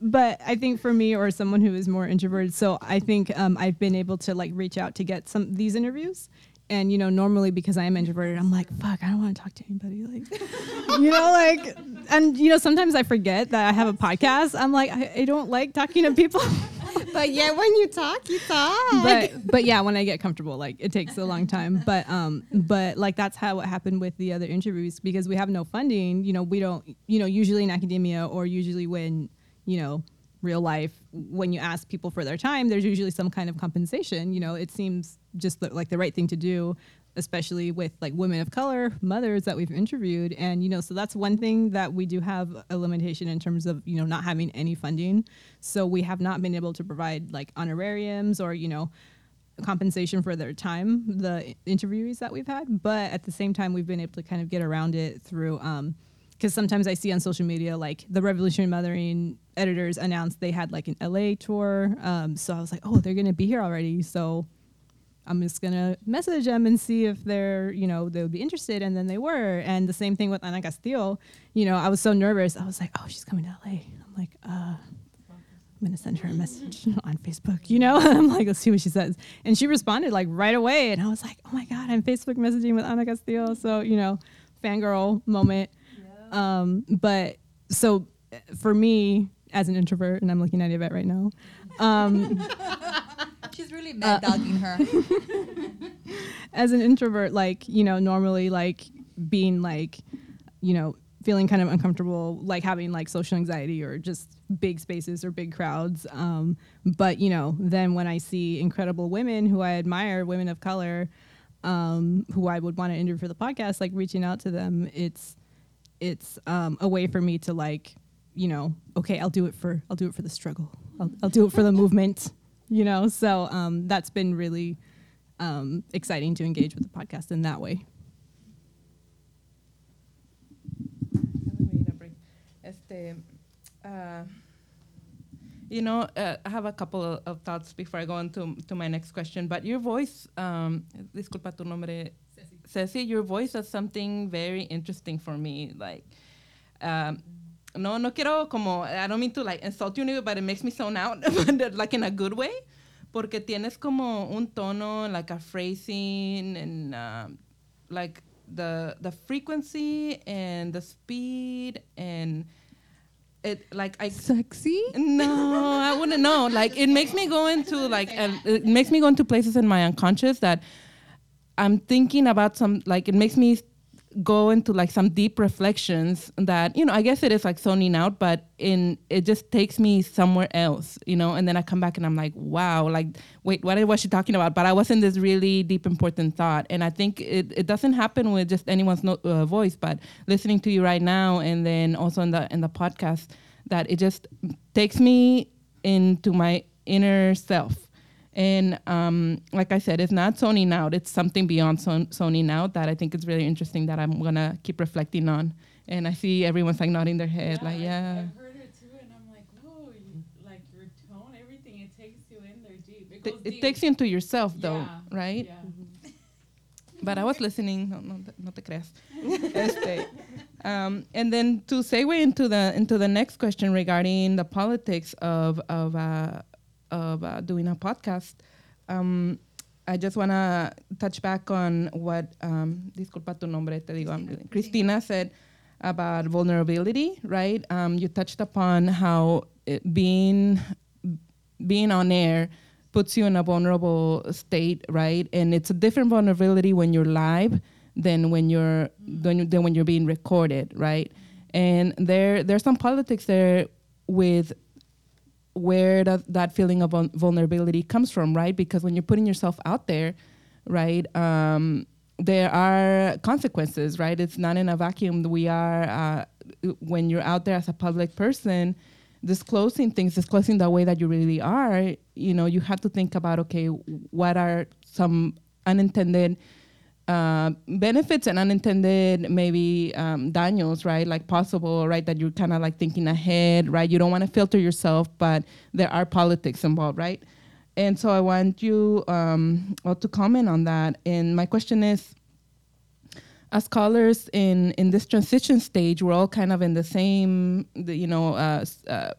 but I think for me or someone who is more introverted, so I think um, I've been able to like reach out to get some these interviews. And you know, normally because I am introverted, I'm like, fuck, I don't want to talk to anybody. Like, you know, like, and you know, sometimes I forget that I have a podcast. I'm like, I, I don't like talking to people. But yeah, when you talk, you talk. but but yeah, when I get comfortable, like it takes a long time. But um, but like that's how it happened with the other interviews because we have no funding. You know, we don't. You know, usually in academia or usually when you know real life when you ask people for their time there's usually some kind of compensation you know it seems just like the right thing to do especially with like women of color mothers that we've interviewed and you know so that's one thing that we do have a limitation in terms of you know not having any funding so we have not been able to provide like honorariums or you know compensation for their time the interviewees that we've had but at the same time we've been able to kind of get around it through um because sometimes I see on social media like the Revolutionary Mothering editors announced they had like an LA tour. Um, so I was like, oh, they're gonna be here already. So I'm just gonna message them and see if they're, you know, they would be interested. And then they were. And the same thing with Ana Castillo. You know, I was so nervous. I was like, oh, she's coming to LA. I'm like, uh, I'm gonna send her a message on Facebook. You know, I'm like, let's see what she says. And she responded like right away. And I was like, oh my god, I'm Facebook messaging with Ana Castillo. So you know, fangirl moment. Um, but so uh, for me as an introvert, and I'm looking at Yvette right now. Um, She's really mad dogging her. as an introvert, like, you know, normally like being like, you know, feeling kind of uncomfortable, like having like social anxiety or just big spaces or big crowds. Um, but, you know, then when I see incredible women who I admire, women of color, um, who I would want to interview for the podcast, like reaching out to them, it's, it's um, a way for me to like, you know, okay, I'll do it for, I'll do it for the struggle. I'll, I'll do it for the movement, you know? So um, that's been really um, exciting to engage with the podcast in that way. Este, uh, you know, uh, I have a couple of, of thoughts before I go on to, to my next question. But your voice, um, disculpa tu nombre, Ceci, your voice is something very interesting for me. Like, um, no, no quiero como, I don't mean to like insult you, but it makes me zone out, but like in a good way. Porque tienes como un tono, like a phrasing, and um, like the the frequency and the speed and it like I Sexy? no, I wouldn't know. Like it makes me go into like and it makes me go into places in my unconscious that I'm thinking about some like it makes me go into like some deep reflections that you know I guess it is like zoning out, but in it just takes me somewhere else, you know. And then I come back and I'm like, wow, like wait, what was she talking about? But I was in this really deep, important thought, and I think it, it doesn't happen with just anyone's no, uh, voice, but listening to you right now, and then also in the in the podcast, that it just takes me into my inner self. And um, like I said, it's not zoning out. It's something beyond zon- zoning out that I think is really interesting that I'm gonna keep reflecting on. And I see everyone's like nodding their head, like yeah. I've heard it too, and I'm like, whoa, you, like your tone, everything, it takes you in there deep. It, T- goes it deep. takes you into yourself, though, Yeah, right? Yeah. But I was listening. No, no, no te creas. este, um, and then to segue into the into the next question regarding the politics of of uh, of uh, doing a podcast. Um, I just want to touch back on what um, disculpa tu nombre, te digo, I'm Christina said about vulnerability, right? Um, you touched upon how being being on air puts you in a vulnerable state, right? And it's a different vulnerability when you're live than when you're than, than when you're being recorded, right? And there there's some politics there with where that, that feeling of vul- vulnerability comes from, right? Because when you're putting yourself out there, right, um, there are consequences, right? It's not in a vacuum. We are, uh, when you're out there as a public person, disclosing things, disclosing the way that you really are, you know, you have to think about, okay, what are some unintended uh, benefits and unintended maybe um, daños, right? Like possible, right? That you're kind of like thinking ahead, right? You don't want to filter yourself, but there are politics involved, right? And so I want you um, all to comment on that. And my question is, as scholars in in this transition stage, we're all kind of in the same, you know, uh, uh,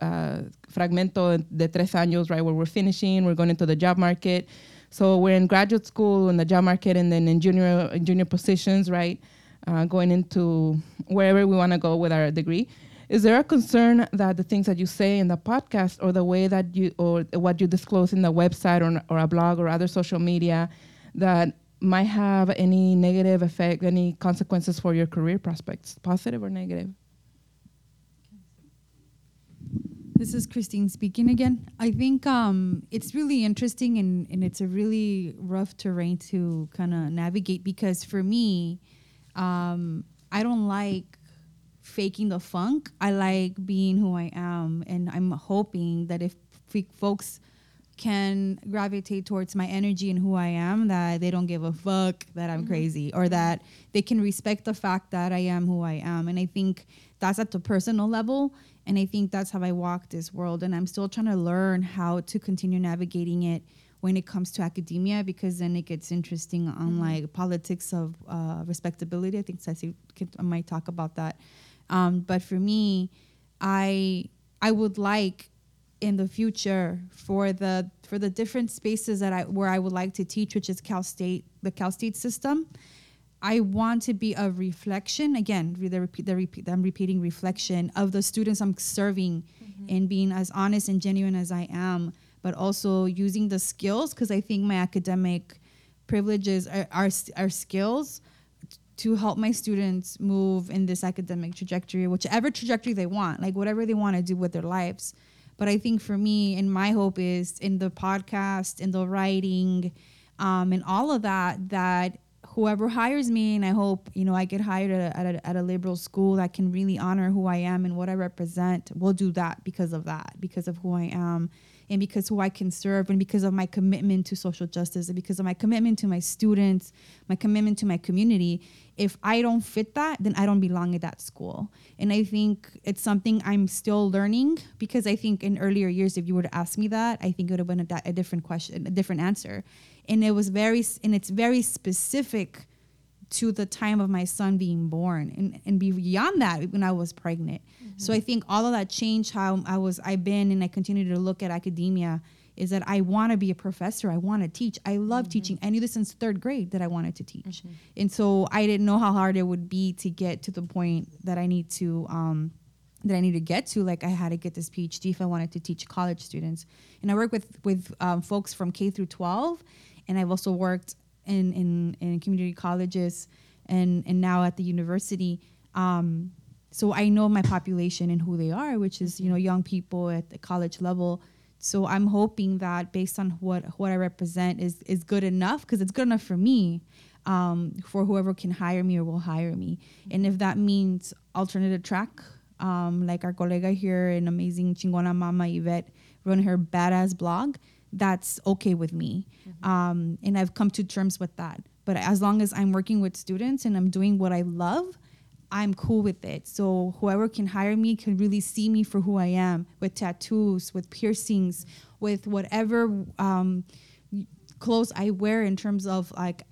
uh, fragmento de tres años, right, where we're finishing, we're going into the job market. So we're in graduate school in the job market, and then in junior in junior positions, right, uh, going into wherever we want to go with our degree. Is there a concern that the things that you say in the podcast, or the way that you, or what you disclose in the website, or, or a blog, or other social media, that might have any negative effect, any consequences for your career prospects, positive or negative? This is Christine speaking again. I think um, it's really interesting and, and it's a really rough terrain to kind of navigate because for me, um, I don't like faking the funk. I like being who I am. And I'm hoping that if f- folks can gravitate towards my energy and who I am, that they don't give a fuck that I'm crazy or that they can respect the fact that I am who I am. And I think that's at the personal level. And I think that's how I walk this world. And I'm still trying to learn how to continue navigating it when it comes to academia because then it gets interesting on like politics of uh, respectability. I think Ceci might talk about that. Um, but for me, I I would like in the future for the for the different spaces that I where I would like to teach, which is Cal State, the Cal State system. I want to be a reflection again. The repeat, the repeat, I'm repeating reflection of the students I'm serving, and being as honest and genuine as I am, but also using the skills because I think my academic privileges are, are are skills to help my students move in this academic trajectory, whichever trajectory they want, like whatever they want to do with their lives. But I think for me, and my hope is in the podcast, in the writing, um, and all of that, that whoever hires me, and I hope you know I get hired at a, at a, at a liberal school that can really honor who I am and what I represent, will do that because of that, because of who I am, and because who I can serve, and because of my commitment to social justice, and because of my commitment to my students, my commitment to my community. If I don't fit that, then I don't belong at that school. And I think it's something I'm still learning because I think in earlier years, if you were to ask me that, I think it would have been a, a different question, a different answer. And it was very, and it's very specific to the time of my son being born and, and beyond that when I was pregnant. So I think all of that changed how I was I've been and I continue to look at academia is that I want to be a professor. I want to teach. I love teaching. I knew this since third grade that I wanted to teach. And so I didn't know how hard it would be to get to the point that I need to um, that I need to get to. Like I had to get this PhD if I wanted to teach college students. And I work with with um, folks from K through 12, and I've also worked in in, in community colleges and and now at the university. Um, so I know my population and who they are, which is you know young people at the college level. So I'm hoping that based on what what I represent is is good enough because it's good enough for me um, for whoever can hire me or will hire me. And if that means alternative track, um, like our colega here, an amazing chingona mama Yvette, run her badass blog, that's okay with me. Um, and I've come to terms with that. But as long as I'm working with students and I'm doing what I love, I'm cool with it. So whoever can hire me can really see me for who I am, with tattoos, with piercings, with whatever um, clothes I wear in terms of like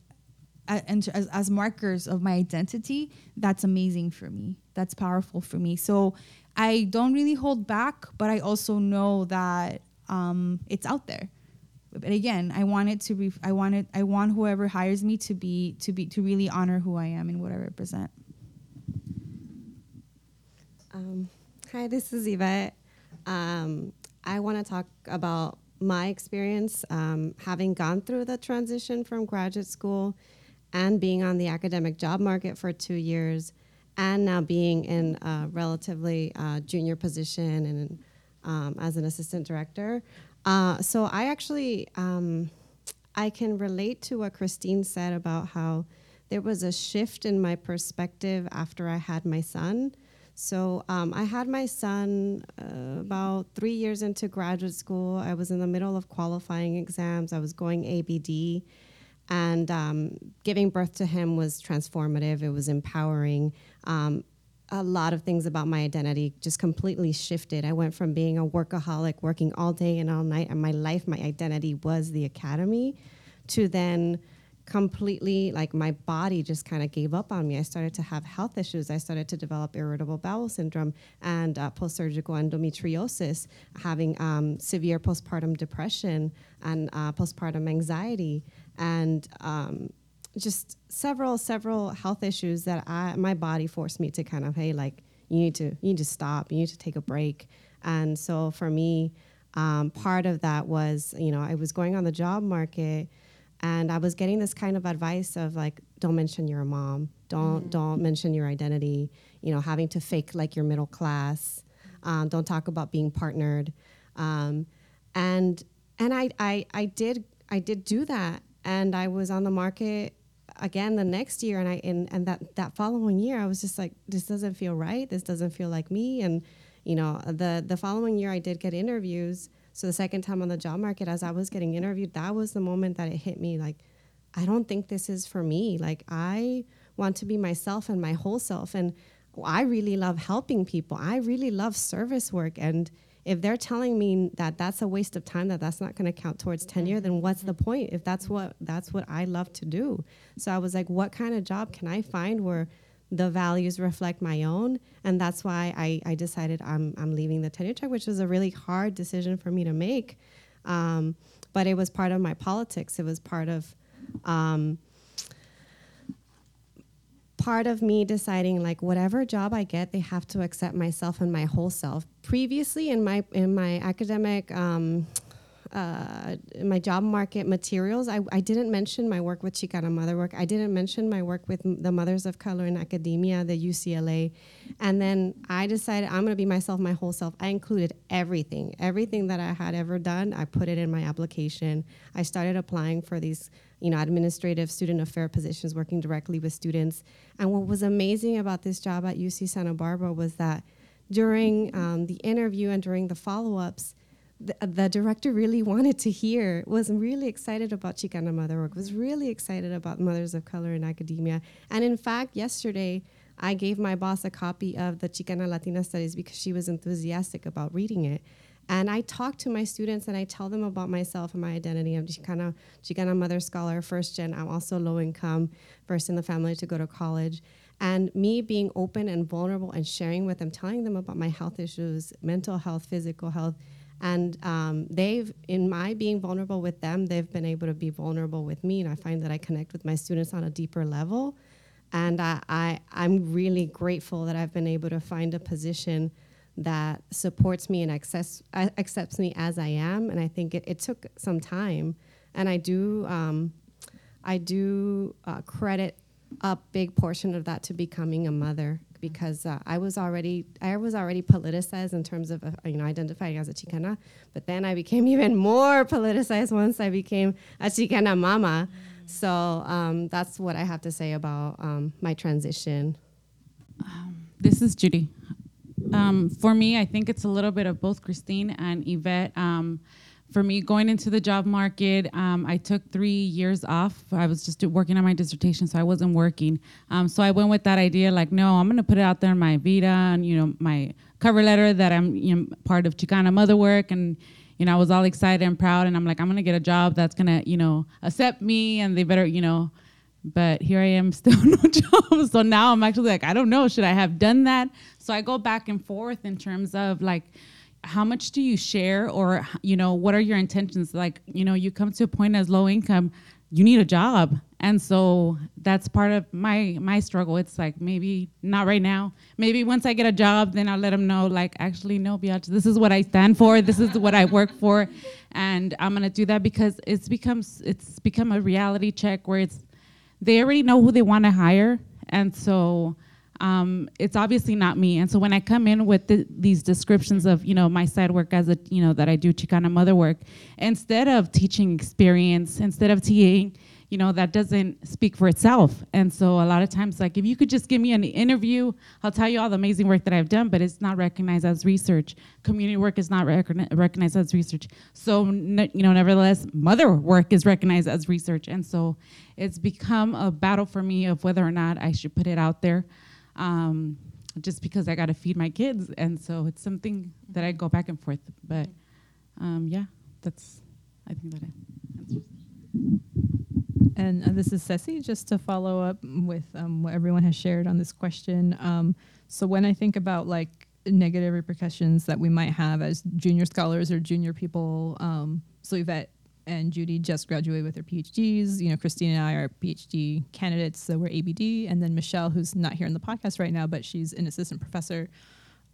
and as, as markers of my identity that's amazing for me that's powerful for me so i don't really hold back but i also know that um, it's out there but again i want it to be i want it i want whoever hires me to be to be to really honor who i am and what i represent Um, hi, this is Yvette. Um, I want to talk about my experience um, having gone through the transition from graduate school and being on the academic job market for two years and now being in a relatively uh, junior position and um, as an assistant director. Uh, so I actually um, I can relate to what Christine said about how there was a shift in my perspective after I had my son. So um, I had my son uh, about three years into graduate school. I was in the middle of qualifying exams. I was going ABD, and um, giving birth to him was transformative. It was empowering. Um, a lot of things about my identity just completely shifted. I went from being a workaholic, working all day and all night, and my life, my identity was the academy, to then completely like my body just kind of gave up on me. I started to have health issues. I started to develop irritable bowel syndrome and uh, post-surgical endometriosis, having um, severe postpartum depression and uh, postpartum anxiety, and um, just several several health issues that I my body forced me to kind of hey like you need to you need to stop. You need to take a break. And so for me, um, part of that was you know I was going on the job market and I was getting this kind of advice of like, don't mention you're a mom, don't mm-hmm. don't mention your identity, you know, having to fake like you're middle class, um, don't talk about being partnered, um, and and I, I I did I did do that, and I was on the market again the next year, and I and, and that that following year I was just like, this doesn't feel right, this doesn't feel like me, and you know the the following year I did get interviews so the second time on the job market, as I was getting interviewed, that was the moment that it hit me like, I don't think this is for me. Like, I want to be myself and my whole self. And I really love helping people. I really love service work. And if they're telling me that that's a waste of time, that that's not going to count towards tenure, then what's the point? If that's what that's what I love to do. So I was like, what kind of job can I find where the values reflect my own? And that's why I, I decided I'm, I'm leaving the tenure track which was a really hard decision for me to make. Um, but it was part of my politics. It was part of um, part of me deciding like whatever job I get they have to accept myself and my whole self. Previously in my in my academic um, uh, my job market materials, I, I didn't mention my work with Chicana Motherwork. I didn't mention my work with the Mothers of Color in Academia, the UCLA. And then I decided I'm going to be myself, my whole self. I included everything, everything that I had ever done. I put it in my application. I started applying for these, you know, administrative student affair positions, working directly with students. And what was amazing about this job at UC Santa Barbara was that during um, the interview and during the follow-ups, the, the, director really wanted to hear, was really excited about Chicana Motherwork, was really excited about Mothers of Color in Academia. And in fact, yesterday, I gave my boss a copy of the Chicana Latina Studies because she was enthusiastic about reading it. And I talk to my students and I tell them about myself and my identity. I'm Chicana, Chicana Mother Scholar, first gen. I'm also low income, first in the family to go to college. And me being open and vulnerable and sharing with them, telling them about my health issues, mental health, physical health, and um, they've, in my being vulnerable with them, they've been able to be vulnerable with me. And I find that I connect with my students on a deeper level. And I, I, I'm really grateful that I've been able to find a position that supports me and accepts, uh, accepts me as I am. And I think it, it took some time. And I do, um, I do uh, credit a big portion of that to becoming a mother because uh, I was already I was already politicized in terms of uh, you know identifying as a Chicana, but then I became even more politicized once I became a Chicana mama. So um, that's what I have to say about um, my transition. Um, this is Judy. Um, for me, I think it's a little bit of both Christine and Yvette um, for me going into the job market um, i took three years off. I was just working on my dissertation so i wasn't working. Um, so i went with that idea like no i'm going to put it out there in my vita and you know my cover letter that i'm you know, part of chicana motherwork. And you know i was all excited and proud and i'm like i'm going to get a job that's going to you know accept me and they better you know. But here i am still no job. So now i'm actually like i don't know should i have done that? So i go back and forth in terms of like how much do you share or you know what are your intentions? Like you know you come to a point as low income you need a job. And so that's part of my my struggle. It's like maybe not right now. Maybe once i get a job then i'll let them know like actually no biatch this is what i stand for. This is what i work for. And i'm going to do that because it's becomes it's become a reality check where it's they already know who they want to hire. And so um, it's obviously not me. And so when I come in with the, these descriptions of, you know, my side work as a, you know, that I do Chicana motherwork, instead of teaching experience, instead of TAing, you know, that doesn't speak for itself. And so a lot of times, like, if you could just give me an interview, I'll tell you all the amazing work that I've done, but it's not recognized as research. Community work is not recogni- recognized as research. So, you know, nevertheless, mother work is recognized as research. And so it's become a battle for me of whether or not I should put it out there um, just because I got to feed my kids. And so it's something that I go back and forth. But um, yeah, that's, I think that answers. And uh, this is Ceci, just to follow up with um, what everyone has shared on this question. Um, so when I think about like negative repercussions that we might have as junior scholars or junior people, um, so Yvette and Judy just graduated with her PhDs. You know, Christine and I are PhD candidates, so we're ABD. And then Michelle, who's not here in the podcast right now, but she's an assistant professor.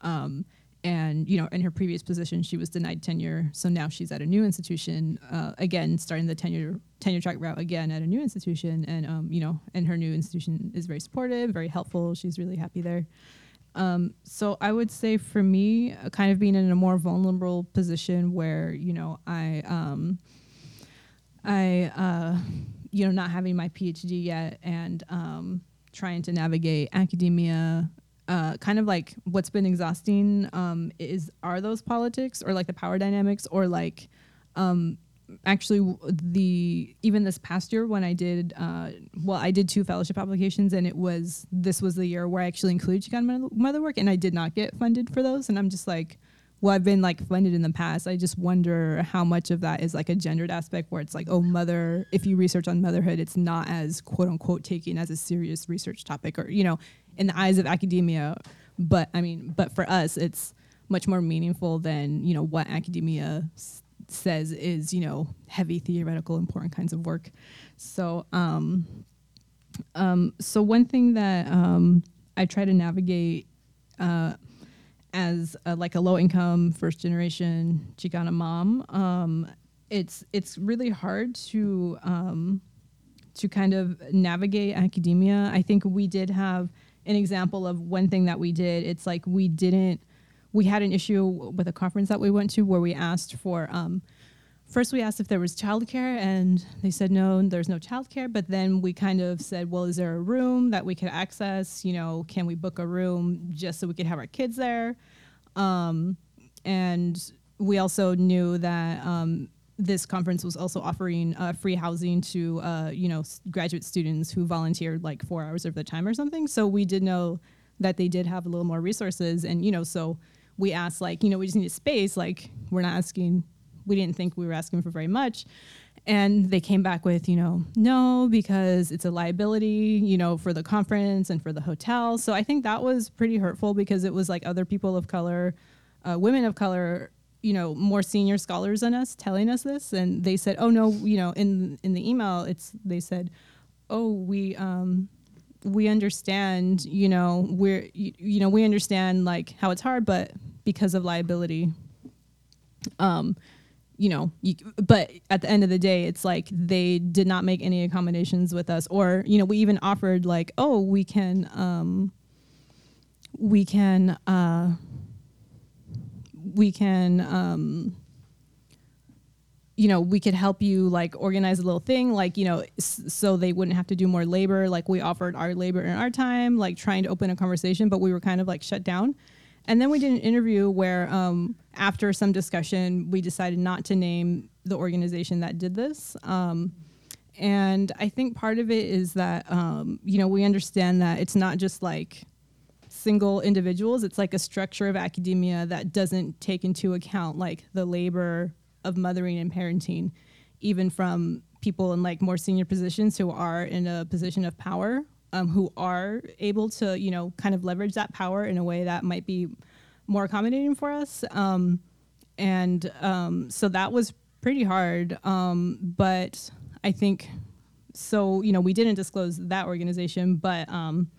Um, and you know, in her previous position, she was denied tenure, so now she's at a new institution. Uh, again, starting the tenure tenure track route again at a new institution, and um, you know, and her new institution is very supportive, very helpful. She's really happy there. Um, so I would say for me, uh, kind of being in a more vulnerable position where you know I um, I uh, you know not having my PhD yet and um, trying to navigate academia uh, kind of like what's been exhausting um, is are those politics or like the power dynamics or like um, actually the even this past year when I did uh, well I did two fellowship applications and it was this was the year where I actually included Chicana motherwork and I did not get funded for those and I'm just like well I've been like funded in the past I just wonder how much of that is like a gendered aspect where it's like oh mother if you research on motherhood it's not as quote unquote taken as a serious research topic or you know in the eyes of academia. But i mean but for us it's much more meaningful than you know what academia s- says is you know heavy theoretical important kinds of work. So um um so one thing that um i try to navigate uh as a, like a low income first generation chicana mom um it's it's really hard to um to kind of navigate academia i think we did have an example of one thing that we did. It's like we didn't, we had an issue with a conference that we went to where we asked for, um, first we asked if there was childcare and they said no, there's no childcare. But then we kind of said, well, is there a room that we could access? You know, can we book a room just so we could have our kids there? Um, and we also knew that um, this conference was also offering uh, free housing to uh, you know s- graduate students who volunteered like four hours of their time or something. So we did know that they did have a little more resources, and you know, so we asked like you know we just need a space. Like we're not asking, we didn't think we were asking for very much. And they came back with, you know, no, because it's a liability, you know, for the conference and for the hotel. So I think that was pretty hurtful because it was like other people of color, uh, women of color, you know more senior scholars than us telling us this and they said oh no you know in in the email it's they said oh we um we understand you know we're you, you know we understand like how it's hard but because of liability um you know you, but at the end of the day it's like they did not make any accommodations with us or you know we even offered like oh we can um we can uh we can um you know we could help you like organize a little thing like you know s- so they wouldn't have to do more labor. Like we offered our labor and our time like trying to open a conversation but we were kind of like shut down and then we did an interview where um, after some discussion we decided not to name the organization that did this um, and i think part of it is that um, you know we understand that it's not just like single individuals. It's like a structure of academia that doesn't take into account like the labor of mothering and parenting, even from people in like more senior positions who are in a position of power, um, who are able to, you know, kind of leverage that power in a way that might be more accommodating for us. Um, and um, so that was pretty hard. Um, but I think so. You know, we didn't disclose that organization, but um,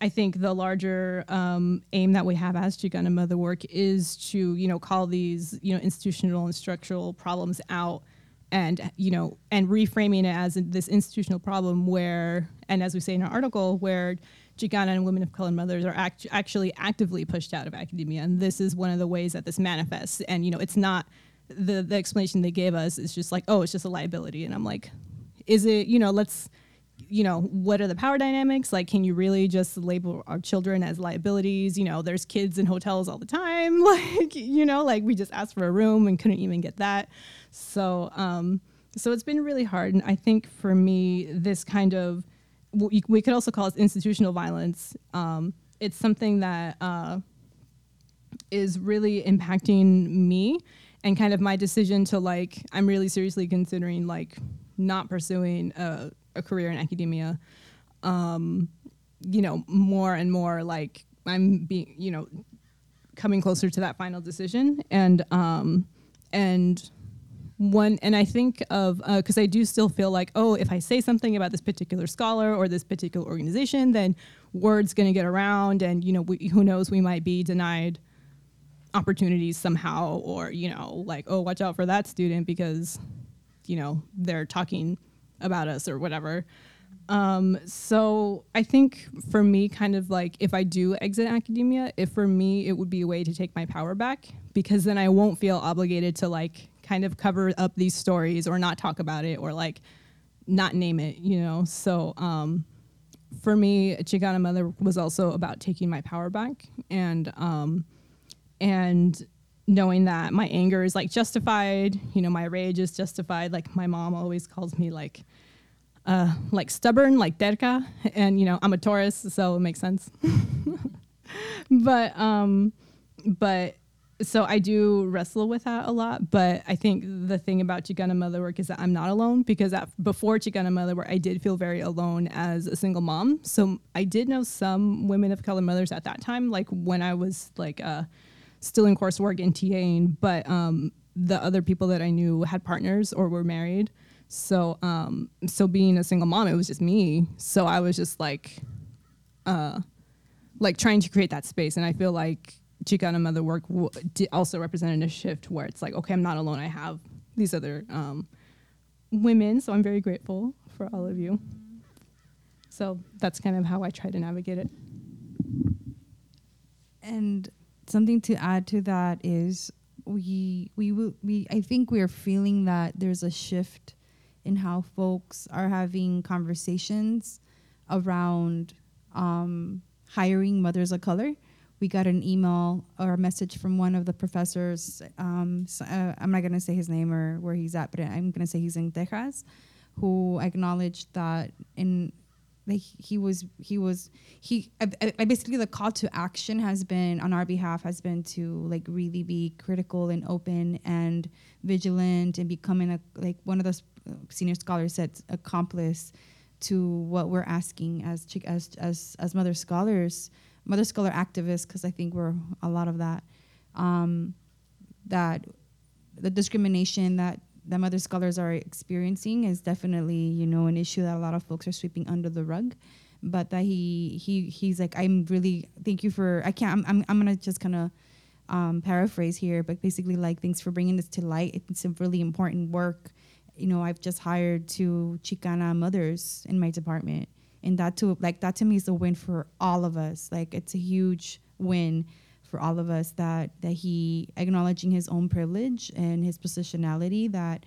I think the larger um, aim that we have as Chicana Motherwork is to, you know, call these, you know, institutional and structural problems out and, you know, and reframing it as this institutional problem where, and as we say in our article, where Chicana and women of color mothers are act- actually actively pushed out of academia. And this is one of the ways that this manifests. And, you know, it's not the, the explanation they gave us is just like, oh, it's just a liability. And I'm like, is it, you know, let's, you know, what are the power dynamics? Like, can you really just label our children as liabilities? You know, there's kids in hotels all the time. Like, you know, like we just asked for a room and couldn't even get that. So, um, so it's been really hard. And I think for me, this kind of, we we could also call it institutional violence. Um, it's something that uh, is really impacting me and kind of my decision to like, I'm really seriously considering like not pursuing a, a career in academia, um, you know, more and more like I'm being, you know, coming closer to that final decision, and um, and one and i think of because i do still feel like oh if i say something about this particular scholar or this particular organization then word's going to get around and you know we, who knows we might be denied opportunities somehow or you know like oh watch out for that student because you know they're talking about us or whatever um, so i think for me kind of like if i do exit academia if for me it would be a way to take my power back because then i won't feel obligated to like kind of cover up these stories or not talk about it or like not name it, you know. So um, for me, Chicana Mother was also about taking my power back and um, and knowing that my anger is like justified, you know, my rage is justified. Like my mom always calls me like uh, like stubborn, like terca, and you know I'm a Taurus, so it makes sense. but um, but so I do wrestle with that a lot, but I think the thing about Chicana motherwork is that I'm not alone because at, before Chicana motherwork, I did feel very alone as a single mom. So I did know some women of color mothers at that time, like when I was like uh, still in coursework and TAing, but um, the other people that I knew had partners or were married. So um, so being a single mom, it was just me. So I was just like, uh, like trying to create that space, and I feel like Chicana Motherwork w- also represented a shift where it's like, okay, I'm not alone. I have these other um, women, so I'm very grateful for all of you. So that's kind of how I try to navigate it. And something to add to that is we we we I think we're feeling that there's a shift in how folks are having conversations around um, hiring mothers of color we got an email or a message from one of the professors. Um, so, uh, I'm not going to say his name or where he's at, but I'm going to say he's in Texas, who acknowledged that in like he was he was he I, I basically the call to action has been on our behalf has been to like really be critical and open and vigilant and becoming a like one of those uh, senior scholars said accomplice to what we're asking as as as as mother scholars mother scholar activists, because I think we're a lot of that. Um, that the discrimination that the mother scholars are experiencing is definitely, you know, an issue that a lot of folks are sweeping under the rug. But that he he he's like, I'm really thank you for I can't I'm I'm, I'm gonna just kind of um, paraphrase here, but basically like thanks for bringing this to light. It's a really important work. You know, I've just hired two Chicana mothers in my department and that to like that to me is a win for all of us like it's a huge win for all of us that that he acknowledging his own privilege and his positionality that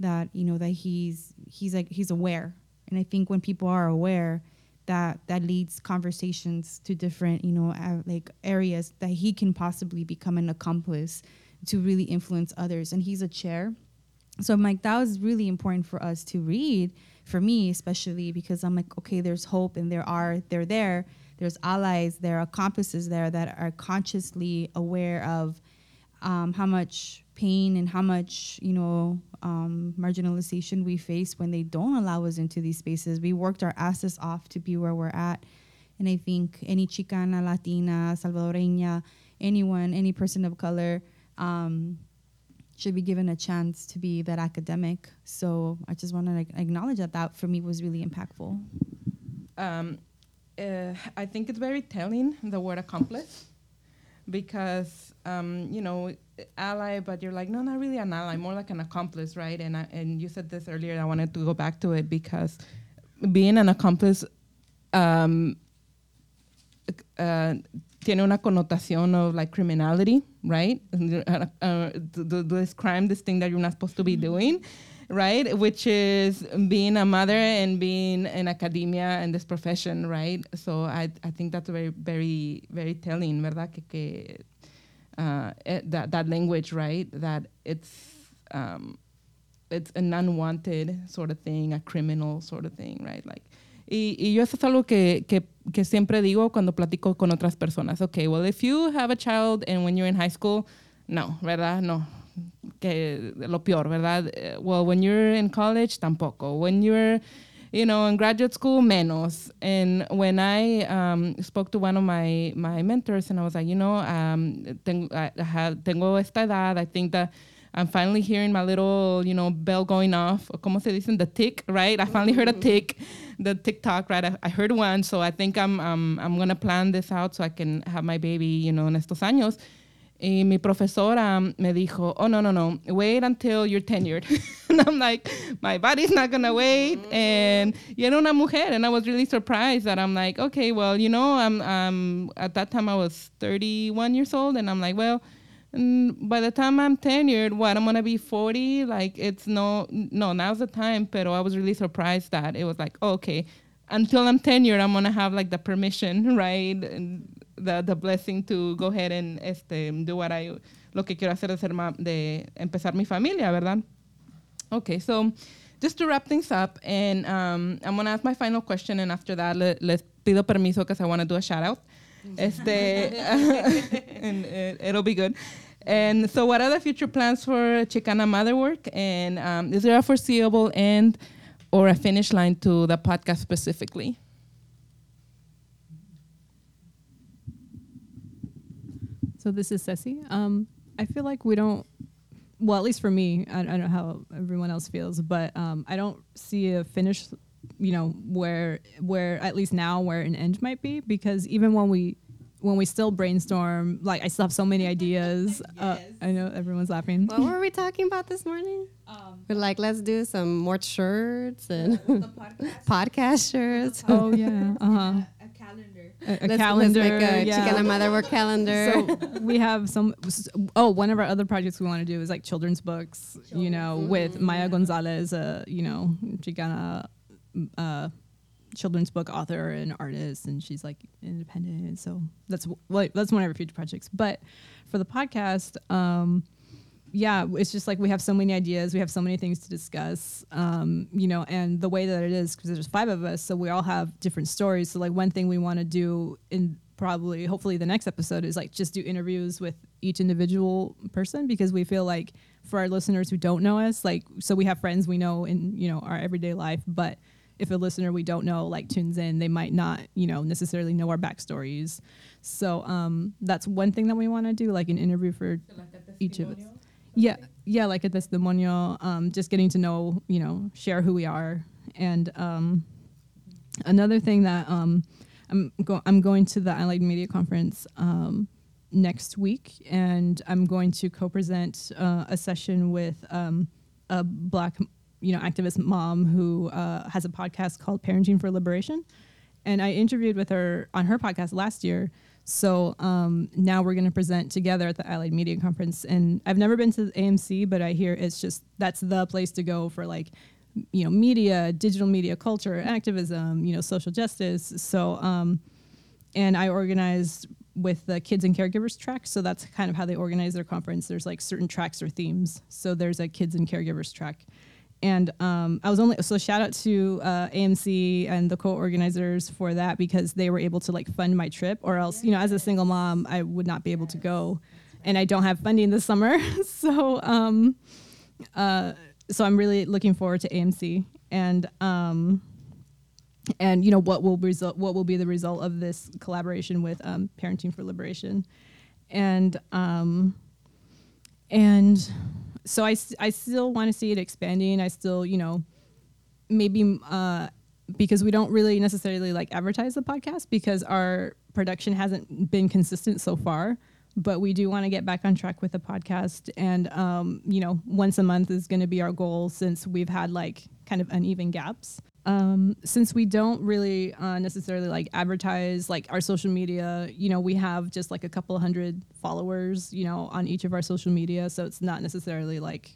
that you know that he's he's like he's aware. And i think when people are aware that that leads conversations to different you know uh, like areas that he can possibly become an accomplice to really influence others. And he's a chair. So i'm like that was really important for us to read for me especially because i'm like okay there's hope and there are they're there there's allies there are accomplices there that are consciously aware of um, how much pain and how much you know um, marginalization we face when they don't allow us into these spaces we worked our asses off to be where we're at and i think any chicana latina salvadoreña anyone any person of color um, should be given a chance to be that academic. So I just want to acknowledge that that for me was really impactful. Um, uh, I think it's very telling the word accomplice because um, you know ally, but you're like no, not really an ally, more like an accomplice, right? And I, and you said this earlier. I wanted to go back to it because being an accomplice um, uh, tiene una connotación of like criminality, right? Uh, uh, this crime, this thing that you're not supposed to be doing, right? Which is being a mother and being in academia and this profession, right? So I, I think that's very, very, very telling, ¿verdad? Que, que uh, it, that, that language, right? That it's, um, it's an unwanted sort of thing, a criminal sort of thing, right? Like, Y, y, yo eso es algo que, que, que, siempre digo cuando platico con otras personas. Ok, well, if you have a child and when you're in high school, no, ¿verdad? No. Que lo peor, ¿verdad? Eh, Well, when you're in college, tampoco. When you're, you know, in graduate school, menos. And when I um, spoke to one of my, my mentors and I was like, you know, um, tengo, I have, tengo esta edad, I think that I'm finally hearing my little, you know, bell going off. Como se dicen? The tick, right? I finally heard a tick, the tick-tock, right? I, I heard one, so I think I'm, um, I'm gonna plan this out so I can have my baby, you know, en estos años. Y mi profesora me dijo, oh, no, no, no, wait until you're tenured. and I'm like, my body's not gonna wait. And y era una mujer, and I was really surprised that I'm like, okay, well, you know, I'm, um, at that time I was 31 years old, and I'm like, well, by the time I'm tenured, what I'm gonna be 40? Like it's no, no, now's the time. But I was really surprised that it was like, oh, okay, until I'm tenured, I'm gonna have like the permission, right, and the the blessing to go ahead and este do what I lo que quiero hacer de ser de empezar mi familia, ¿verdad? Okay, so just to wrap things up, and um, I'm gonna ask my final question, and after that, le, les pido permiso because I want to do a shout out. Este, and it, it'll be good. And so, what are the future plans for Chicana Motherwork? And um, is there a foreseeable end or a finish line to the podcast specifically? So this is Ceci. Um, I feel like we don't. Well, at least for me, I, I don't know how everyone else feels, but um, I don't see a finish. You know where where at least now where an end might be because even when we when we still brainstorm, like I still have so many ideas. Uh, I know everyone's laughing. What were we talking about this morning? We're like, let's do some more shirts and podcast shirts. oh yeah, uh huh. A calendar. A, a let's, calendar. Let's make a yeah. Chicana Motherwork calendar. so we have some oh one of our other projects we want to do is like children's books you know with maya gonzalez a you know chicana uh, children's book author and artist and she's like independent so that's what that's one of our future projects but for the podcast um yeah, it's just like we have so many ideas, we have so many things to discuss, um, you know, and the way that it is because there's five of us, so we all have different stories. So like one thing we want to do in probably hopefully the next episode is like just do interviews with each individual person because we feel like for our listeners who don't know us, like so we have friends we know in you know our everyday life, but if a listener we don't know like tunes in, they might not you know necessarily know our backstories. So um, that's one thing that we want to do, like an interview for each of us. Yeah, yeah, like a testimonio, um, just getting to know, you know, share who we are. And um, another thing that um, I'm go- I'm going to the Allied Media Conference um, next week, and I'm going to co-present uh, a session with um, a black, you know, activist mom who uh, has a podcast called Parenting for Liberation. And I interviewed with her on her podcast last year. So um, now we're going to present together at the Allied Media Conference. And I've never been to the AMC, but I hear it's just that's the place to go for like, you know, media, digital media, culture, activism, you know, social justice. So, um, and I organized with the kids and caregivers track. So that's kind of how they organize their conference. There's like certain tracks or themes. So there's a kids and caregivers track. And um, I was only so shout out to uh, AMC and the co-organizers for that because they were able to like fund my trip, or else you know as a single mom I would not be able to go, and I don't have funding this summer, so um, uh, so I'm really looking forward to AMC and um, and you know what will result what will be the result of this collaboration with um, Parenting for Liberation, and um, and so I, I still want to see it expanding. I still, you know, maybe uh, because we don't really necessarily like advertise the podcast because our production hasn't been consistent so far. But we do want to get back on track with the podcast, and um, you know, once a month is going to be our goal since we've had like kind of uneven gaps. Um, since we don't really uh, necessarily like advertise like our social media, you know, we have just like a couple hundred followers, you know, on each of our social media, so it's not necessarily like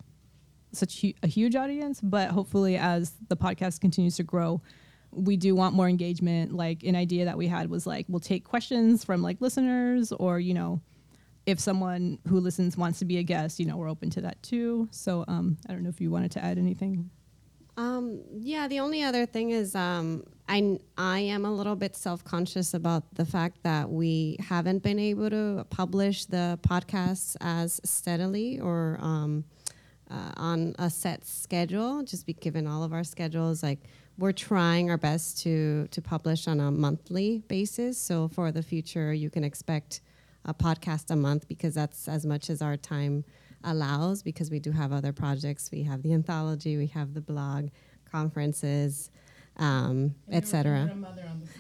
such hu- a huge audience. But hopefully, as the podcast continues to grow, we do want more engagement. Like an idea that we had was like we'll take questions from like listeners, or you know, if someone who listens wants to be a guest, you know, we're open to that too. So um, I don't know if you wanted to add anything. Um, yeah, the only other thing is um, I, I am a little bit self conscious about the fact that we haven't been able to publish the podcasts as steadily or um, uh, on a set schedule, just be given all of our schedules. Like we're trying our best to to publish on a monthly basis. So for the future, you can expect a podcast a month because that's as much as our time allows. Because we do have other projects. We have the anthology, we have the blog, conferences. Um, etc.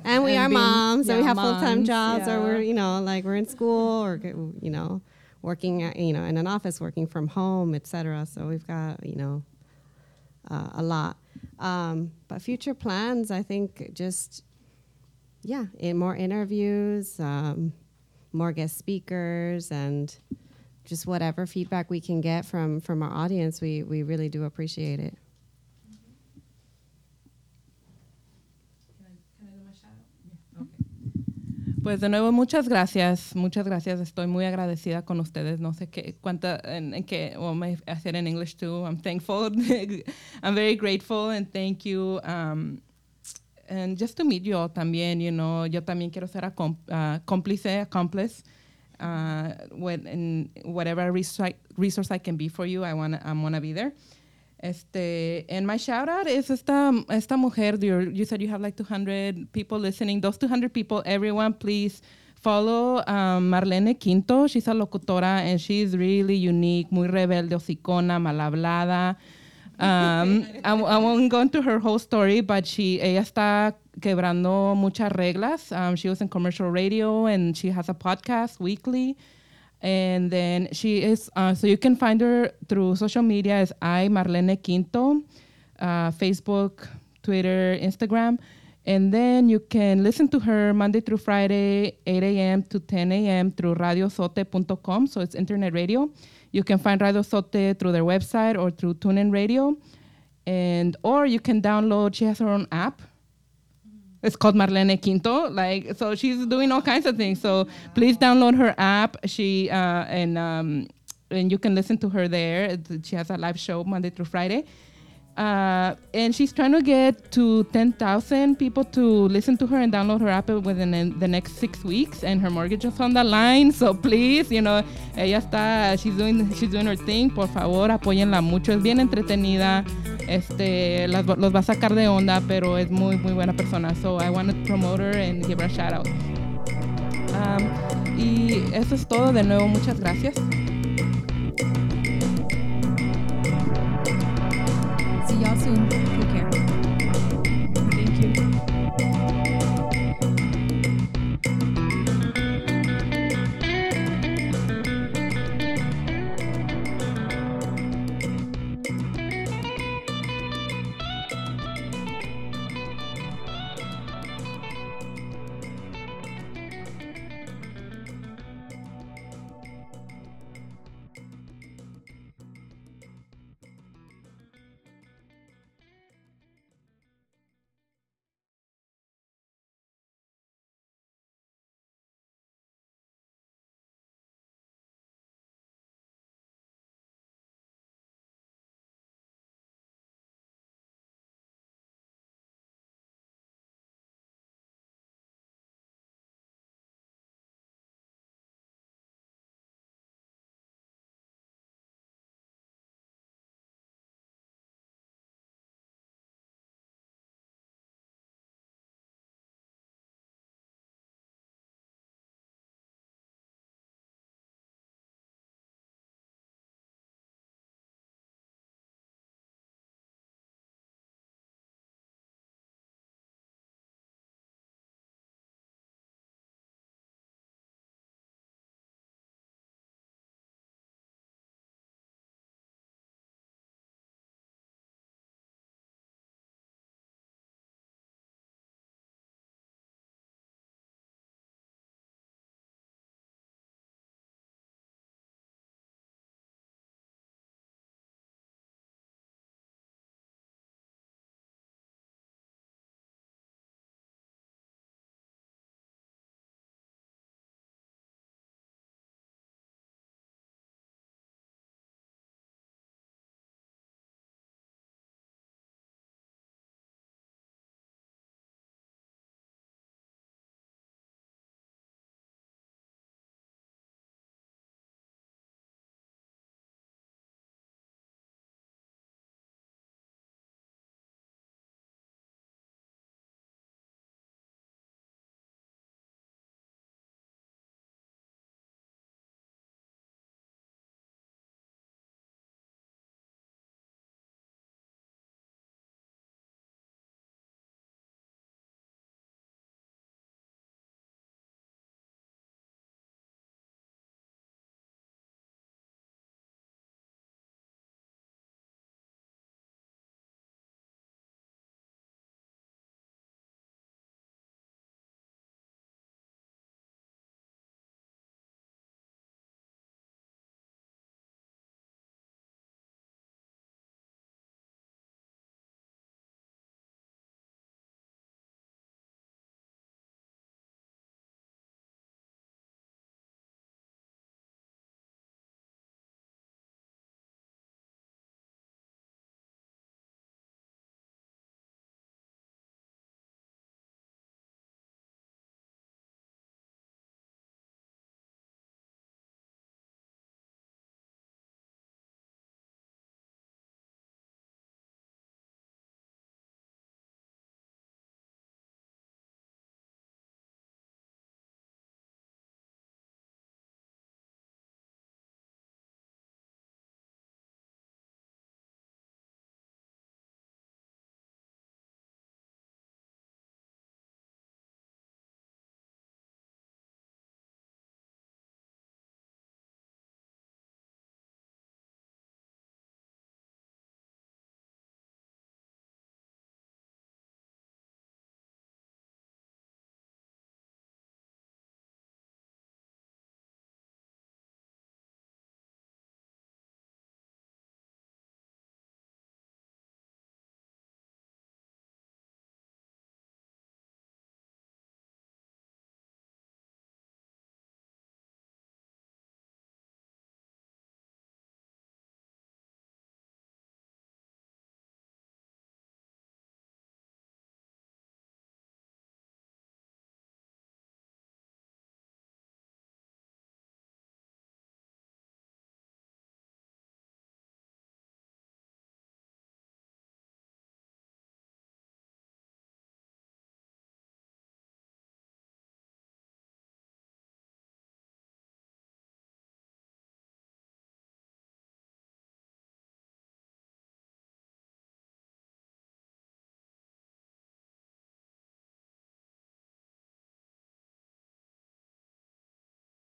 And we And are being- moms, and we have full time moms, jobs, or we're you know like we're in school, or you know working at, you know in an office, working from home, etc. So we've got you know uh, a lot. Um, but future plans, I think, just yeah, in more interviews, um, more guest speakers, and just whatever feedback we can get from from our audience, we we really do appreciate it. Pues de nuevo, muchas gracias, muchas gracias. Estoy muy agradecida con ustedes. No sé qué, cuánta, en, en qué, well, may I said in English too. I'm thankful. I'm very grateful and thank you. Um, and just to meet you all también, you know, yo también quiero ser a com- uh, cómplice, accomplice. Uh, when, whatever resource, resource I can be for you, I want I want to be there. Este, and my shout out is esta, esta mujer. You, you said you have like 200 people listening. Those 200 people, everyone, please follow um, Marlene Quinto. She's a locutora and she's really unique, muy rebelde, hocicona, mal hablada. Um, I, I won't go into her whole story, but she, ella está quebrando muchas reglas. Um, she was in commercial radio and she has a podcast weekly. And then she is, uh, so you can find her through social media as I Marlene Quinto, uh, Facebook, Twitter, Instagram. And then you can listen to her Monday through Friday, 8 a.m. to 10 a.m. through radiosote.com. So it's internet radio. You can find Radio Sote through their website or through TuneIn Radio. And, or you can download, she has her own app. It's called Marlene Quinto. Like, so she's doing all kinds of things. So please download her app. She, uh, and, um, and you can listen to her there. She has a live show Monday through Friday. Uh, and she's trying to get to 10,000 people to listen to her and download her app within the- next six weeks. And her mortgage is on the line. So please, you know, ella está, she's doing, she's doing her thing. Por favor, apóyenla mucho. Es bien entretenida. Este, las, los va a sacar de onda, pero es muy, muy buena persona. So I want to promote her and give her a shout out. Um, y eso es todo. De nuevo, muchas gracias.